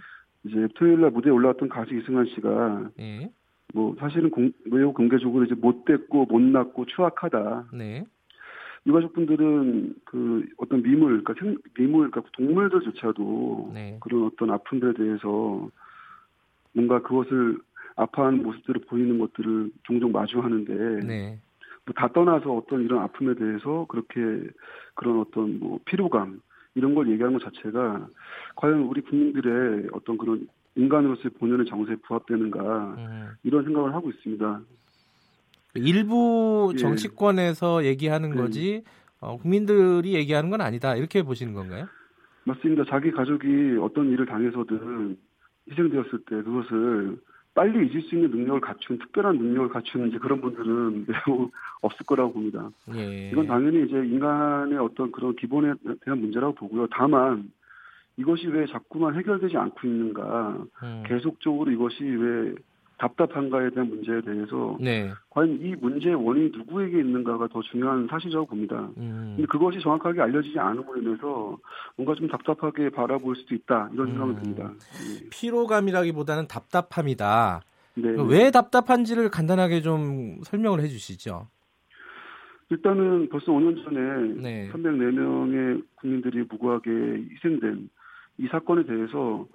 이제 토요일 날 무대에 올라왔던 가수 이승환 씨가 네. 뭐 사실은 공, 매우 공개적으로 이제 못됐고 못났고 추악하다. 네. 유가족분들은 그 어떤 미물, 그러니까 생, 미물, 그러니까 동물들조차도 네. 그런 어떤 아픔들에 대해서 뭔가 그것을 아파하는 모습들을 보이는 것들을 종종 마주하는데 네. 뭐다 떠나서 어떤 이런 아픔에 대해서 그렇게 그런 어떤 뭐 피로감 이런 걸 얘기하는 것 자체가 과연 우리 국민들의 어떤 그런 인간으로서의 본연의 정서에 부합되는가 음. 이런 생각을 하고 있습니다. 일부 예. 정치권에서 예. 얘기하는 거지 어, 국민들이 얘기하는 건 아니다 이렇게 보시는 건가요? 맞습니다. 자기 가족이 어떤 일을 당해서든 희생되었을 때 그것을 빨리 잊을 수 있는 능력을 갖춘 특별한 능력을 갖춘 이제 그런 분들은 (laughs) 매우 없을 거라고 봅니다. 예. 이건 당연히 이제 인간의 어떤 그런 기본에 대한 문제라고 보고요. 다만 이것이 왜 자꾸만 해결되지 않고 있는가, 음. 계속적으로 이것이 왜 답답한가에 대한 문제에 대해서 네. 과연 이 문제의 원인이 누구에게 있는가가 더 중요한 사실이라고 봅니다. 음. 근데 그것이 정확하게 알려지지 않음으로 인해서 뭔가 좀 답답하게 바라볼 수도 있다 이런 음. 생각이 듭니다. 네. 피로감이라기보다는 답답함이다. 네. 왜 답답한지를 간단하게 좀 설명을 해주시죠. 일단은 벌써 5년 전에 네. 304명의 국민들이 무고하게 희생된 이 사건에 대해서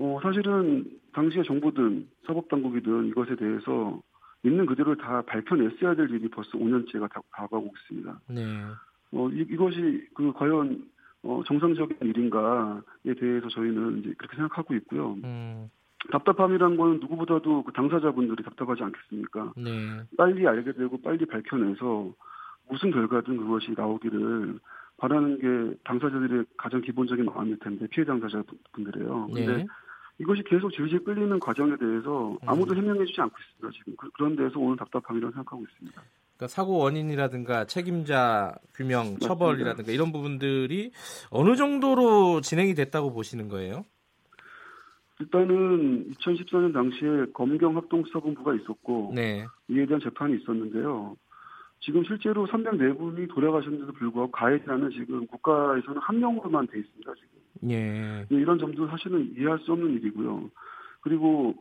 어, 사실은 당시의 정부든 사법당국이든 이것에 대해서 있는 그대로 다 밝혀냈어야 될 일이 벌써 5년째가 다, 가고 있습니다. 네. 어, 이, 이것이 그 과연 어, 정상적인 일인가에 대해서 저희는 이제 그렇게 생각하고 있고요. 음. 답답함이란 건 누구보다도 그 당사자분들이 답답하지 않겠습니까? 네. 빨리 알게 되고 빨리 밝혀내서 무슨 결과든 그것이 나오기를 바라는 게 당사자들의 가장 기본적인 마음일 텐데 피해 당사자분들이에요. 근데 네. 이것이 계속 질질 끌리는 과정에 대해서 아무도 음. 해명해주지 않고 있습니다. 지금 그, 런 데서 오늘 답답함이라고 생각하고 있습니다. 그러니까 사고 원인이라든가 책임자 규명, 처벌이라든가 이런 부분들이 어느 정도로 진행이 됐다고 보시는 거예요? 일단은 2014년 당시에 검경 합동수사본부가 있었고 네. 이에 대한 재판이 있었는데요. 지금 실제로 304분이 돌아가셨는데도 불구하고 가해자는 지금 국가에서는 한 명으로만 돼 있습니다. 지금. 예. 이런 점도 사실은 이해할 수 없는 일이고요. 그리고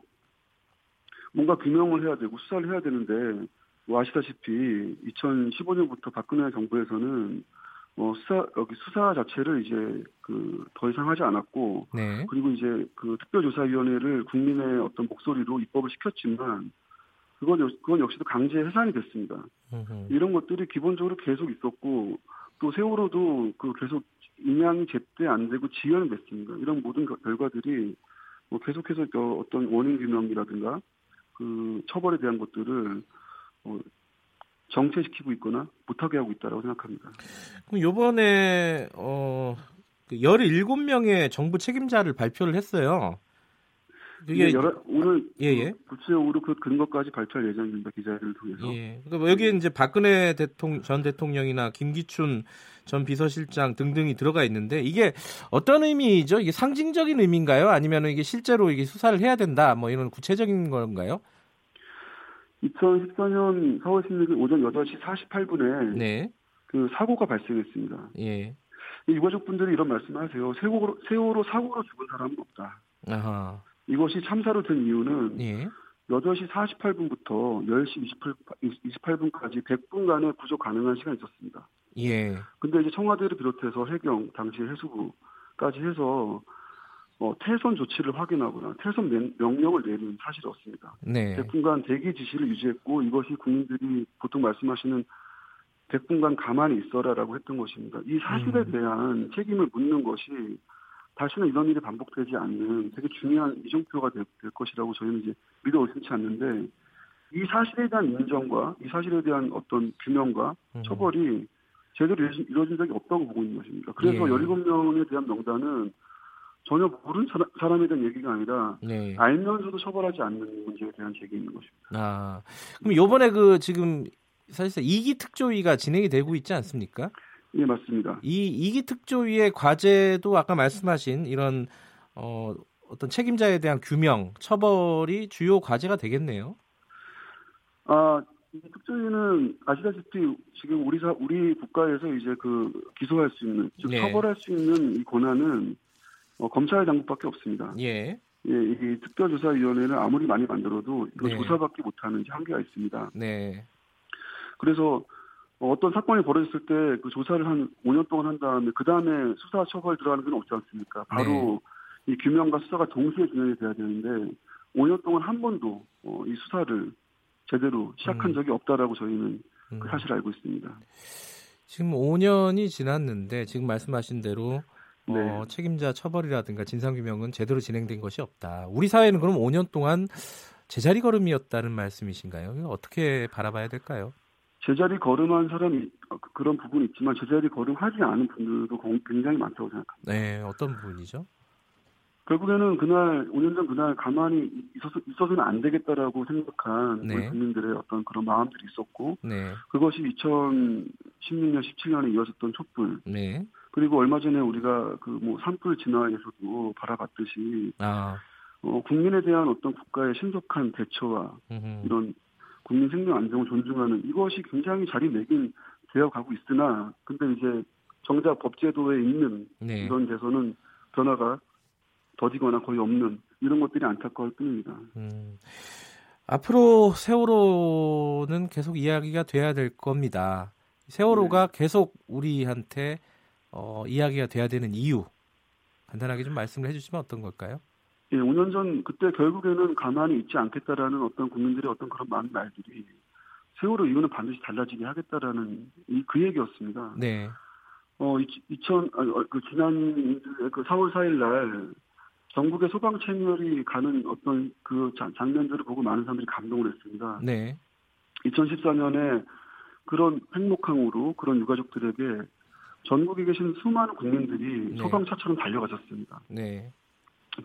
뭔가 규명을 해야 되고 수사를 해야 되는데 뭐 아시다시피 2015년부터 박근혜 정부에서는 어, 수사 여기 수사 자체를 이제 그 더 이상 하지 않았고 네. 그리고 이제 그 특별조사위원회를 국민의 어떤 목소리로 입법을 시켰지만 그건 그건 역시도 강제 해산이 됐습니다. 으흠. 이런 것들이 기본적으로 계속 있었고 또 세월호도 그 계속 인양이 제때 안 되고 지연이 됐습니다. 이런 모든 결과들이 뭐 계속해서 어떤 원인 규명이라든가 그 처벌에 대한 것들을 어 정체시키고 있거나 못하게 하고 있다고 생각합니다. 그럼 요번에 어 17명의 그 정부 책임자를 발표를 했어요. 그게 여러, 오늘 예예. 그 구체적으로 그 근거까지 발표할 예정입니다. 기자회견을 통해서. 예. 그러니까 뭐 여기에 이제 박근혜 대통령 전 대통령이나 김기춘 전 비서실장 등등이 들어가 있는데 이게 어떤 의미죠? 이게 상징적인 의미인가요? 아니면 이게 실제로 이게 수사를 해야 된다 뭐 이런 구체적인 건가요? 2014년 4월 16일 오전 8시 48분에 네. 그 사고가 발생했습니다. 예. 유가족분들이 이런 말씀하세요. 세월호, 세월호 사고로 죽은 사람은 없다. 아하. 이것이 참사로 된 이유는 예. 8시 48분부터 10시 28, 28 분까지 100분간의 구조 가능한 시간이 있었습니다. 예. 근데 이제 청와대를 비롯해서 해경, 당시 해수부까지 해서 어, 태선 조치를 확인하거나 태선 명령을 내리는 사실이 없습니다. 네. 100분간 대기 지시를 유지했고 이것이 국민들이 보통 말씀하시는 100분간 가만히 있어라라고 했던 것입니다. 이 사실에 음. 대한 책임을 묻는 것이 다시는 이런 일이 반복되지 않는 되게 중요한 이정표가 될, 될 것이라고 저희는 이제 믿어 의심치 않는데 이 사실에 대한 인정과 이 사실에 대한 어떤 규명과 음. 처벌이 제대로 이루어진 적이 없다고 보고 있는 것입니다. 그래서 예. 17명에 대한 명단은 전혀 모르는 사람에 대한 얘기가 아니라 네. 알면서도 처벌하지 않는 문제에 대한 제기인 것입니다. 아, 그럼 요번에 그 지금 사실상 이기 특조위가 진행이 되고 있지 않습니까? 예, 맞습니다. 이 이기 특조위의 과제도 아까 말씀하신 이런 어, 어떤 책임자에 대한 규명, 처벌이 주요 과제가 되겠네요. 아, 이 특조위는 아시다시피 지금 우리 사, 우리 국가에서 이제 그 기소할 수 있는, 즉 네. 처벌할 수 있는 이 권한은 어, 검찰 당국밖에 없습니다. 예. 예, 이 특별조사위원회는 아무리 많이 만들어도 이거 네. 조사밖에 못하는 한계가 있습니다. 네. 그래서 어, 어떤 사건이 벌어졌을 때 그 조사를 한 5년 동안 한 다음에 그 다음에 수사 처벌 들어가는 건 없지 않습니까? 바로 네. 이 규명과 수사가 동시에 진행이 돼야 되는데 5년 동안 한 번도 어, 이 수사를 제대로 시작한 음. 적이 없다라고 저희는 그 음. 그 사실을 알고 있습니다. 지금 5년이 지났는데 지금 말씀하신 대로 어, 네. 어, 책임자 처벌이라든가 진상규명은 제대로 진행된 것이 없다. 우리 사회는 그럼 5년 동안 제자리 걸음이었다는 말씀이신가요? 어떻게 바라봐야 될까요? 제자리 걸음한 사람이 어, 그, 그런 부분이 있지만 제자리 걸음하지 않은 분들도 굉장히 많다고 생각합니다. 네, 어떤 부분이죠? 결국에는 그날 5년 전 그날 가만히 있어서 있어서는 안 되겠다라고 생각한 네. 우리 국민들의 어떤 그런 마음들이 있었고 네. 그것이 2016년 17년에 이어졌던 촛불 네. 그리고 얼마 전에 우리가 그 뭐 산불 진화에서도 바라봤듯이 아. 어, 국민에 대한 어떤 국가의 신속한 대처와 음흠. 이런 국민 생명 안정을 존중하는 이것이 굉장히 자리매긴 되어 가고 있으나 근데 이제 정작 법제도에 있는 네. 이런 데서는 변화가 더디거나 거의 없는 이런 것들이 안타까울 뿐입니다. 음. 앞으로 세월호는 계속 이야기가 돼야 될 겁니다. 세월호가 네. 계속 우리한테 어, 이야기가 돼야 되는 이유 간단하게 좀 말씀을 해주시면 어떤 걸까요? 예, 5년 전 그때 결국에는 가만히 있지 않겠다라는 어떤 국민들의 어떤 그런 많은 말들이 세월호 이유는 반드시 달라지게 하겠다라는 이 그 얘기였습니다. 네. 어, 2000, 아, 어, 그 지난 그 4월 4일 날 전국의 소방 채널이 가는 어떤 그 장면들을 보고 많은 사람들이 감동을 했습니다. 네. 2014년에 그런 횡목항으로 그런 유가족들에게 전국에 계신 수많은 국민들이 네. 소방차처럼 달려가셨습니다. 네.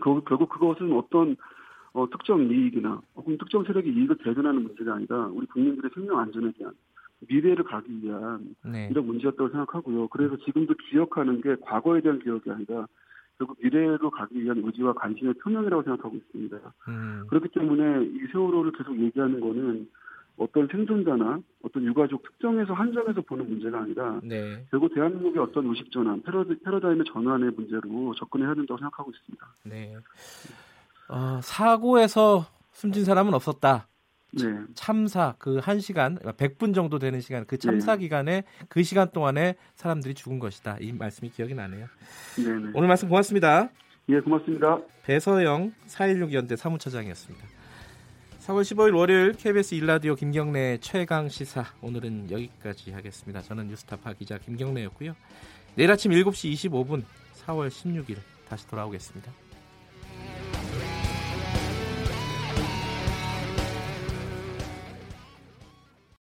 그, 결국 그것은 어떤 어, 특정 이익이나 혹은 특정 세력의 이익을 대변하는 문제가 아니라 우리 국민들의 생명 안전에 대한 미래를 가기 위한 네. 이런 문제였다고 생각하고요. 그래서 지금도 기억하는 게 과거에 대한 기억이 아니라 결국 미래로 가기 위한 의지와 관심의 표명이라고 생각하고 있습니다. 음. 그렇기 때문에 이 세월호를 계속 얘기하는 거는 어떤 생존자나 어떤 유가족 특정에서 한정해서 보는 문제가 아니라 네. 결국 대한민국의 어떤 의식 전환, 패러드, 패러다임의 전환의 문제로 접근해야 된다고 생각하고 있습니다. 네. 어, 사고에서 숨진 사람은 없었다. 네. 참사 그 1시간 100분 정도 되는 시간 그 참사 네. 기간에 그 시간 동안에 사람들이 죽은 것이다. 이 말씀이 기억이 나네요. 네 오늘 말씀 고맙습니다. 예, 고맙습니다. 배서영 416 연대 사무처장이었습니다. 4월 15일 월요일 KBS 일라디오 김경래 최강 시사 오늘은 여기까지 하겠습니다. 저는 뉴스타파 기자 김경래였고요. 내일 아침 7시 25분 4월 16일 다시 돌아오겠습니다.